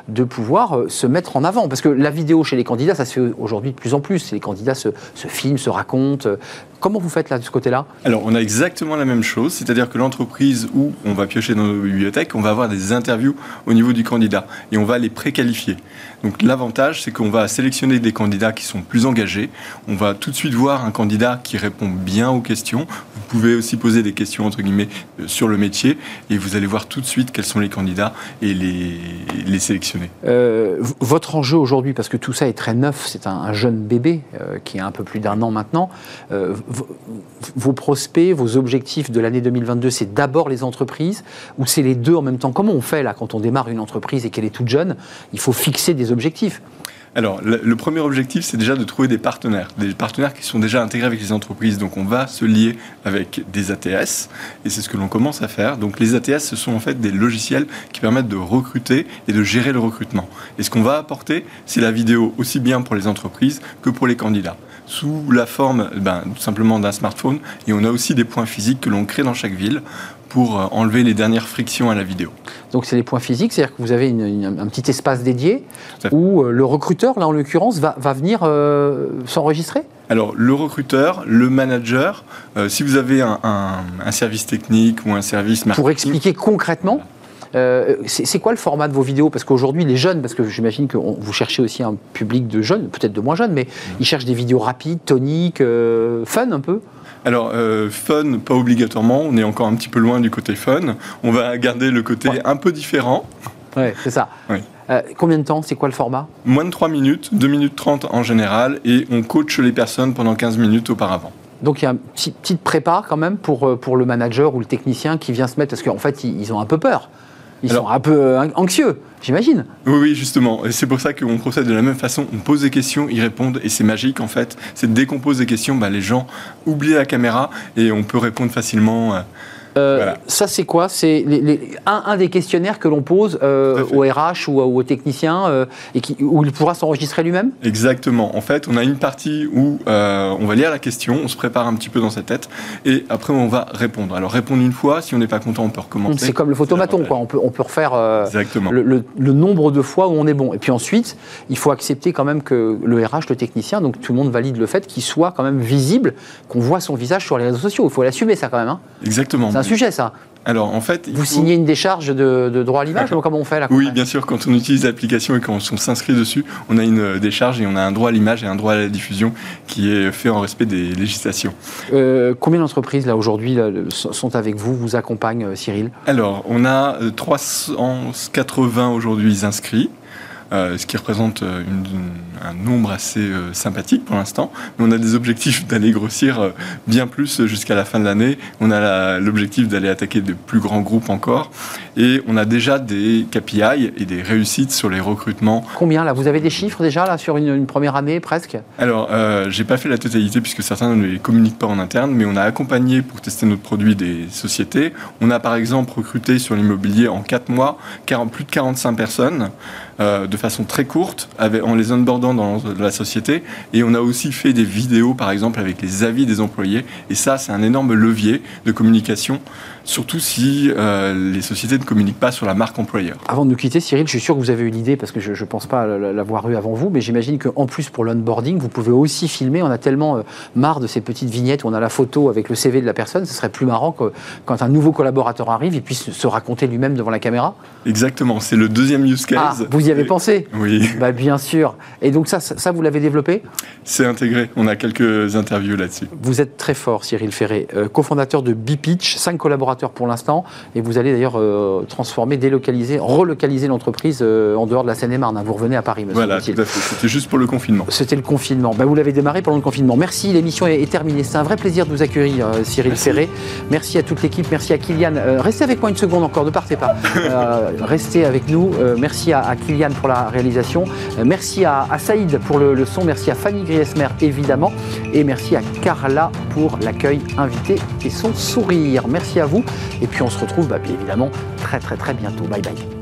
de pouvoir euh, se mettre en avant. Parce que la vidéo chez les candidats, ça se fait aujourd'hui de plus en plus. Les candidats se, filment, se racontent. Euh, Comment vous faites là de ce côté-là? Alors, on a exactement la même chose, c'est-à-dire que l'entreprise où on va piocher dans nos bibliothèques, on va avoir des interviews au niveau du candidat et on va les les préqualifier. Donc l'avantage, c'est qu'on va sélectionner des candidats qui sont plus engagés. On va tout de suite voir un candidat qui répond bien aux questions. Vous pouvez aussi poser des questions, entre guillemets, euh, sur le métier, et vous allez voir tout de suite quels sont les candidats et les, les sélectionner. Euh, votre enjeu aujourd'hui, parce que tout ça est très neuf, c'est un, un jeune bébé euh, qui a un peu plus d'un an maintenant. euh, vos prospects, vos objectifs de l'année 2022, c'est d'abord les entreprises ou c'est les deux en même temps? Comment on fait là quand on démarre une entreprise et qu'elle est toute jeune Il faut fixer des objectifs? Alors, le, premier objectif, c'est déjà de trouver des partenaires, des partenaires qui sont déjà intégrés avec les entreprises. Donc, on va se lier avec des ATS, et c'est ce que l'on commence à faire. Donc, les ATS, ce sont en fait des logiciels qui permettent de recruter et de gérer le recrutement. Et ce qu'on va apporter, c'est la vidéo aussi bien pour les entreprises que pour les candidats, sous la forme ben, tout simplement d'un smartphone. Et on a aussi des points physiques que l'on crée dans chaque ville pour euh, enlever les dernières frictions à la vidéo. Donc c'est les points physiques, c'est-à-dire que vous avez une- une- un petit espace dédié où euh, le recruteur, là en l'occurrence, va, va venir euh, s'enregistrer? Alors, le recruteur, le manager, euh, si vous avez un, un- un service technique ou un service marketing, Pour expliquer concrètement, euh, c'est quoi le format de vos vidéos? Parce qu'aujourd'hui, les jeunes, parce que j'imagine que on- vous cherchez aussi un public de jeunes, peut-être de moins jeunes, mais ils cherchent des vidéos rapides, toniques, euh, fun un peu? Alors, euh, fun, pas obligatoirement, on est encore un petit peu loin du côté fun. On va garder le côté Ouais. un peu différent. Ouais, c'est ça. Oui. Euh, combien de temps? C'est quoi le format? Moins de 3 minutes, 2 minutes 30 en général, et on coach les personnes pendant 15 minutes auparavant. Donc il y a une petite, petite prépa quand même pour, pour le manager ou le technicien qui vient se mettre, parce qu'en fait, ils, ils ont un peu peur. Ils Alors- sont un peu euh, anxieux, j'imagine. Oui, oui, justement. Et c'est pour ça qu'on procède de la même façon. On pose des questions, ils répondent, et c'est magique en fait. C'est dès qu'on pose des questions, bah, les gens oublient la caméra et on peut répondre facilement. euh, Euh, Voilà. Ça, c'est quoi? C'est les- les- un, un des questionnaires que l'on pose euh, au RH ou, au technicien euh, et qui, où il pourra s'enregistrer lui-même? Exactement. En fait, on a une partie où euh, on va lire la question, on se prépare un petit peu dans sa tête, et après on va répondre. Alors répondre une fois, si on n'est pas content, on peut recommencer. C'est comme le photomaton, quoi. On peut, on peut refaire euh, Exactement. le, le- le nombre de fois où on est bon. Et puis ensuite, il faut accepter quand même que le RH, le technicien, donc tout le monde valide le fait qu'il soit quand même visible, qu'on voit son visage sur les réseaux sociaux. Il faut l'assumer, ça, quand même. hein. Exactement. C'est un sujet, ça. Alors en fait, Vous faut- signez une décharge de, de droit à l'image Comment on fait là Oui, bien sûr. Quand on utilise l'application et quand on s'inscrit dessus, on a une euh, décharge et on a un droit à l'image et un droit à la diffusion qui est fait en respect des législations. Euh, Combien d'entreprises, là, aujourd'hui, sont avec vous, vous accompagnent, euh, Cyril? Alors, on a euh, 380 aujourd'hui inscrits. Euh, ce qui représente euh, une- un nombre assez euh, sympathique pour l'instant. Mais on a des objectifs d'aller grossir euh, bien plus jusqu'à la fin de l'année. On a l'objectif d'aller attaquer de plus grands groupes encore. Et on a déjà des KPI et des réussites sur les recrutements. Combien, là? Vous avez des chiffres déjà, là, sur une, une première année, presque? Alors, j'ai pas fait la totalité puisque certains ne les communiquent pas en interne, mais on a accompagné pour tester notre produit des sociétés. On a par exemple recruté sur l'immobilier en 4 mois 40 plus de 45 personnes euh, de façon très courte avec, en les onboardant dans la société. Et on a aussi fait des vidéos par exemple avec les avis des employés. Et ça, c'est un énorme levier de communication, surtout si euh, les sociétés ne communiquent pas sur la marque employeur. Avant de nous quitter, Cyril, je suis sûr que vous avez eu l'idée, parce que je ne pense pas l'avoir eu avant vous, mais j'imagine qu'en plus, pour l'onboarding, vous pouvez aussi filmer. On a tellement euh, marre de ces petites vignettes où on a la photo avec le CV de la personne. Ce serait plus marrant que quand un nouveau collaborateur arrive, il puisse se raconter lui-même devant la caméra. Exactement, c'est le deuxième use Ah, case. vous y avez Et- pensé? Oui, bah, Bien sûr. Et donc ça, ça, ça, vous l'avez développé? C'est intégré. On a quelques interviews là-dessus. Vous êtes très fort, Cyril Ferré, euh, cofondateur de Bipitch, cinq collaborateurs pour l'instant, et vous allez d'ailleurs euh, transformer, délocaliser, relocaliser l'entreprise euh, en dehors de la Seine-et-Marne. hein. Vous revenez à Paris, monsieur. Voilà, tout à fait. C'était juste pour le confinement. C'était le confinement. Ben, vous l'avez démarré pendant le confinement. Merci, l'émission est, est terminée. C'est un vrai plaisir de vous accueillir, euh, Cyril Merci. Ferré. Merci à toute l'équipe. Merci à Kylian. Euh, restez avec moi une seconde encore, ne partez pas. Euh, restez avec nous. Euh, merci à, à Kylian pour la réalisation. Euh, merci à, à Saïd pour le, le son. Merci à Fanny Griesmer, évidemment. Et merci à Carla pour l'accueil invité et son sourire. Merci à vous. Et puis on se retrouve, bah, bien évidemment, très très très bientôt. Bye bye.